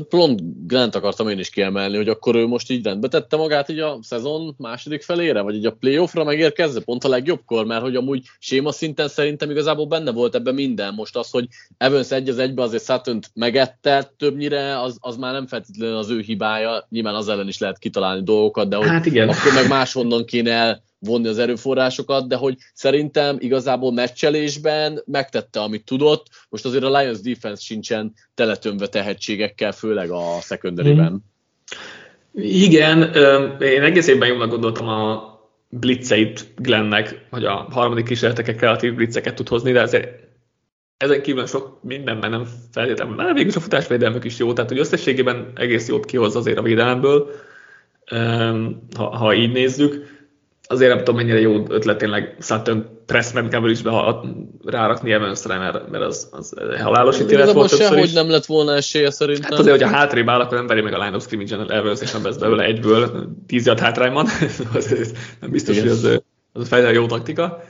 Pont Grant akartam én is kiemelni, hogy akkor ő most így rendbe tette magát így a szezon második felére, vagy így a playoffra megérkezze, pont a legjobbkor, mert hogy amúgy séma szinten szerintem igazából benne volt ebben minden. Most az, hogy Evans egy az egybe azért sutton megette többnyire, az, az már nem feltétlenül az ő hibája, nyilván az ellen is lehet kitalálni dolgokat, de hogy hát igen. akkor meg máshonnan kéne el vonni az erőforrásokat, de hogy szerintem igazából meccselésben megtette, amit tudott. Most azért a Lions defense sincsen teletömve tehetségekkel, főleg a secondary-ben. Mm. Igen, én egész évben jónak gondoltam a blitzeit Glennnek, hogy a harmadik kísérleteket kreatív blitzeket tud hozni, de azért ezen kívül sok mindenben nem feltétlenül, mert végül a futásvédelmük is jó, tehát hogy összességében egész jót kihoz azért a védelemből, ha, ha így nézzük azért nem tudom, mennyire jó ötlet tényleg Sutton Pressman coverage-be rárakni Evansre, mert, mert az, az halálos ítélet volt többször is. nem lett volna esélye szerintem. Hát azért, hogy a hátrébb áll, akkor nem veri meg a line of scrimmage-en Evans, és nem vesz belőle egyből, tíz yard hátrányban. az, nem biztos, hogy az, az a jó taktika.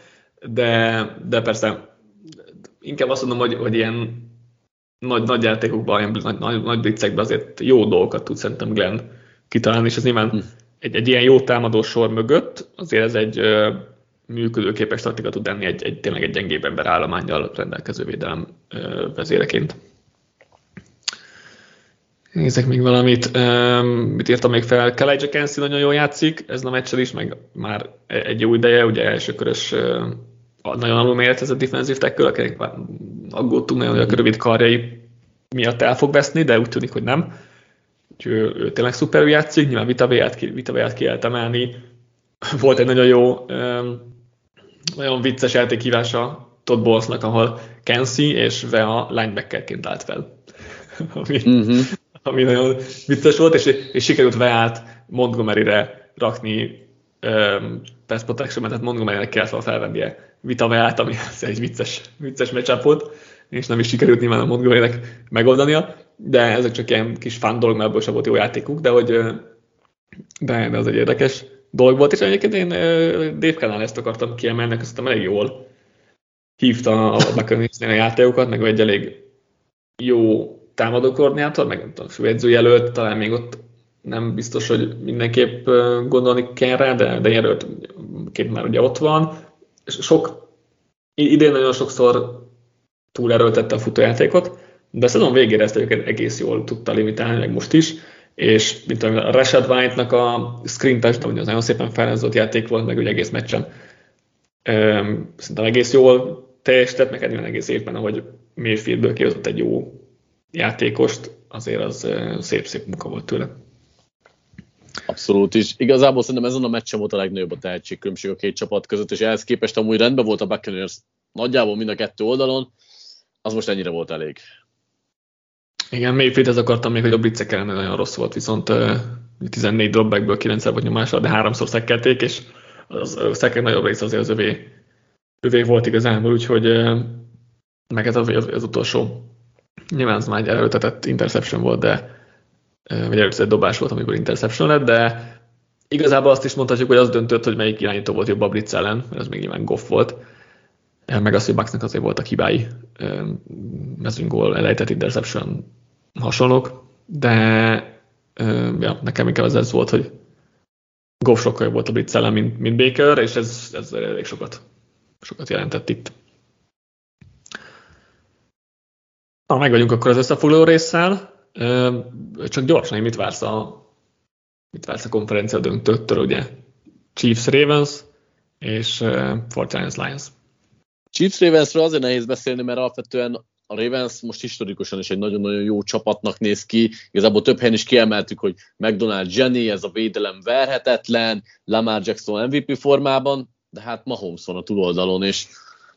De, de persze inkább azt mondom, hogy, hogy ilyen nagy, nagy játékokban, ilyen nagy, nagy, nagy blitzekben azért jó dolgokat tud szerintem Glenn kitalálni, és ez nyilván hm egy, egy ilyen jó támadó sor mögött azért ez egy ö, működőképes taktika tud lenni egy, egy tényleg egy gyengébb ember állományjal rendelkező védelem ö, vezéreként. Nézzek még valamit. Um, mit írtam még fel? Kalaja Kensi nagyon jól játszik, ez a meccsel is, meg már egy jó ideje, ugye elsőkörös uh, nagyon alul méret ez a defensív tackle, akinek aggódtunk nagyon, hogy a rövid karjai miatt el fog veszni, de úgy tűnik, hogy nem. Úgyhogy ő, ő tényleg szuperül játszik, nyilván Vitavéját ki, Vitavéját ki lehet emelni. Volt egy nagyon jó, nagyon vicces játékhívása Todd Bowlesnak, ahol Kensi és Vea linebackerként állt fel. ami, uh-huh. ami nagyon vicces volt, és, és sikerült Veát Montgomery-re rakni um, pass protection tehát Montgomery-nek kellett volna felvennie Vita Veát, ami egy vicces, vicces volt, és nem is sikerült nyilván a Montgomery-nek megoldania de ezek csak ilyen kis fán dolog, mert ebből sem volt jó játékuk, de hogy de, de az egy érdekes dolog volt, és egyébként én Dave Canal ezt akartam kiemelni, azt elég jól hívta a McConaughey a játékokat, meg egy elég jó támadó koordinátor, meg nem tudom, főedző jelölt, talán még ott nem biztos, hogy mindenképp gondolni kell rá, de, de jelölt két már ugye ott van. Sok, idén nagyon sokszor túlerőltette a futójátékot, de a szezon végére ezt egyébként egész jól tudta limitálni, meg most is, és mint a Rashad White-nak a screen touchdown, az nagyon szépen felhozott játék volt, meg ugye egész meccsen. Szerintem egész jól teljesített, meg egy egész évben, ahogy Mayfieldből kihozott egy jó játékost, azért az szép-szép munka volt tőle. Abszolút is. Igazából szerintem ezen a meccsen volt a legnagyobb a tehetségkülönbség a két csapat között, és ehhez képest amúgy rendben volt a Buccaneers nagyjából mind a kettő oldalon, az most ennyire volt elég. Igen, ez akartam még, hogy a blitzek ellen nagyon rossz volt, viszont 14 dropbackből 9 vagy nyomásra, de háromszor szekkelték, és az szekkek nagyobb része azért az övé, övé volt igazából, úgyhogy meg ez az, az, utolsó, nyilván az már egy előtetett interception volt, de vagy először dobás volt, amikor interception lett, de igazából azt is mondhatjuk, hogy az döntött, hogy melyik irányító volt jobb a blitz ellen, mert az még nyilván Goff volt, meg az, hogy Bucksnak azért voltak hibái, mezőnygól elejtett interception hasonlók, de ja, nekem inkább az ez volt, hogy Goff sokkal jobb volt a blitz ellen, mint, mint Baker, és ez, ez elég sokat, sokat jelentett itt. Na, meg vagyunk akkor az összefoglaló résszel. Csak gyorsan, mit vársz a, mit vársz a konferencia döntőttől, ugye? Chiefs Ravens és uh, 49 Lions. Chiefs Ravensről azért nehéz beszélni, mert alapvetően a Ravens most historikusan is egy nagyon-nagyon jó csapatnak néz ki. Igazából több helyen is kiemeltük, hogy McDonald Jenny, ez a védelem verhetetlen, Lamar Jackson MVP formában, de hát Mahomes van a túloldalon, és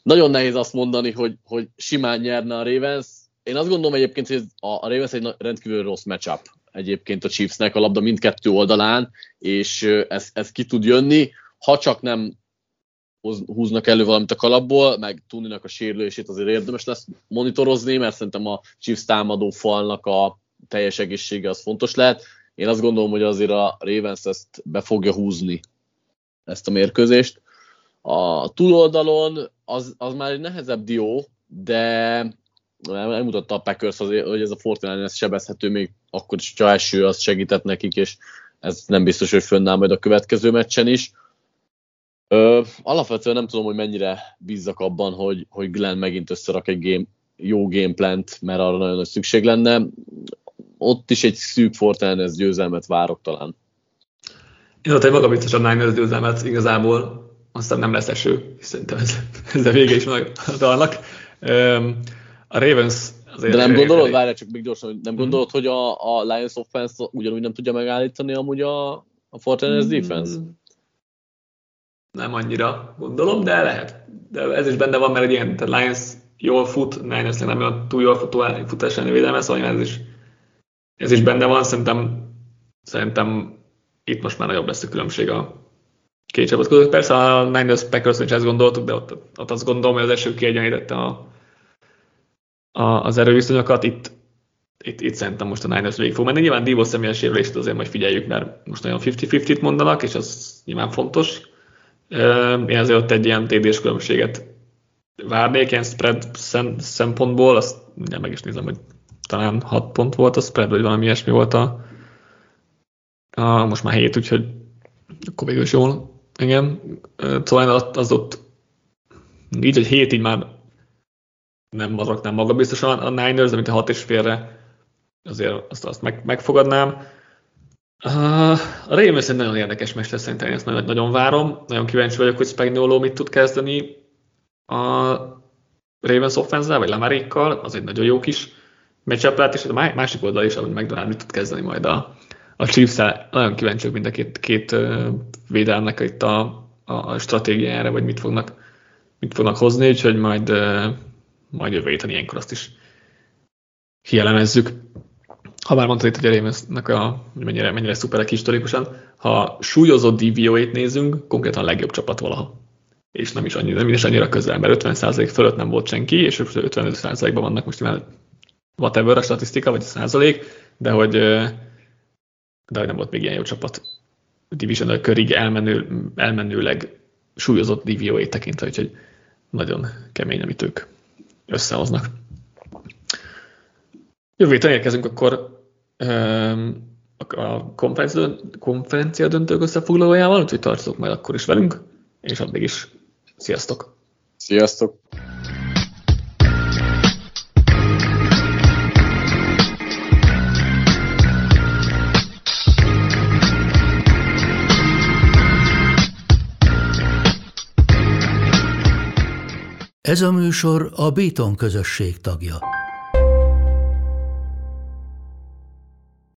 nagyon nehéz azt mondani, hogy, hogy simán nyerne a Ravens. Én azt gondolom egyébként, hogy a Ravens egy rendkívül rossz matchup egyébként a Chiefsnek a labda mindkettő oldalán, és ez, ez ki tud jönni, ha csak nem húznak elő valamit a kalapból, meg Tuninak a sérülését azért érdemes lesz monitorozni, mert szerintem a Chiefs támadó falnak a teljes egészsége az fontos lehet. Én azt gondolom, hogy azért a Ravens ezt be fogja húzni. ezt a mérkőzést. A túloldalon az, az már egy nehezebb dió, de elmutatta a Packers, azért, hogy ez a Fortnite ez sebezhető, még akkor is, ha első, az segített nekik, és ez nem biztos, hogy fönnáll majd a következő meccsen is. Ö, alapvetően nem tudom, hogy mennyire bízzak abban, hogy, hogy Glenn megint összerak egy game, jó gameplant, mert arra nagyon nagy szükség lenne. Ott is egy szűk Fortnite győzelmet várok talán. Én ott egy magabiztosabb Niners győzelmet igazából, aztán nem lesz eső, szerintem ez, ez a vége is meg a dalnak. A Ravens azért... De nem gondolod, várj csak még gyorsan, hogy nem mhm. gondolod, hogy a, a Lions offense ugyanúgy nem tudja megállítani amúgy a, a Fortiners mm. defense? Nem annyira gondolom, de lehet. De ez is benne van, mert egy ilyen, tehát Lions jól fut, Niners nem olyan túl jól futó futás elleni védelme, szóval ez is, ez is benne van, szerintem, szerintem itt most már nagyobb lesz a különbség a két csapat között. Persze a Niners Packers is ezt gondoltuk, de ott, ott azt gondolom, hogy az első kiegyenlítette a, a, az erőviszonyokat. Itt, itt, itt szerintem most a Niners végig fog menni. Nyilván Divo személyes érvelést azért majd figyeljük, mert most nagyon 50-50-t mondanak, és az nyilván fontos. Én azért ott egy ilyen TD-s különbséget várnék, ilyen spread szempontból, azt mindjárt meg is nézem, hogy talán 6 pont volt a spread, vagy valami ilyesmi volt a, a most már 7, úgyhogy akkor végül is jól. Igen. Szóval az, ott így, hogy 7 így már nem nem maga biztosan a Niners, de mint a 6 és félre azért azt, azt meg, megfogadnám. A Ravens egy nagyon érdekes lesz, szerintem én ezt nagyon, nagyon várom. Nagyon kíváncsi vagyok, hogy Spagnuolo mit tud kezdeni a Ravens offense vagy Lamarékkal, az egy nagyon jó kis matchup lehet, és a másik oldal is, ahogy McDonald mit tud kezdeni majd a, a chiefs Nagyon kíváncsiak mind a két, két védelmnek itt a, a, a stratégiájára, vagy mit fognak, mit fognak hozni, úgyhogy majd, majd jövő héten ilyenkor azt is kielemezzük. Ha már mondtad itt, hogy a Ravensnek a, mennyire, mennyire szuperek historikusan, ha súlyozott DVO-ét nézünk, konkrétan a legjobb csapat valaha és nem is annyira, nem is annyira közel, mert 50% fölött nem volt senki, és 55%-ban vannak most már whatever a statisztika, vagy a százalék, de hogy, de hogy nem volt még ilyen jó csapat division körig elmenő, elmenőleg súlyozott DVOA tekintve, úgyhogy nagyon kemény, amit ők összehoznak. Jövő héten érkezünk akkor a konferencia, döntők összefoglalójával, úgyhogy tartozok majd akkor is velünk, és addig is Sziasztok! Sziasztok! Ez a műsor a Béton közösség tagja.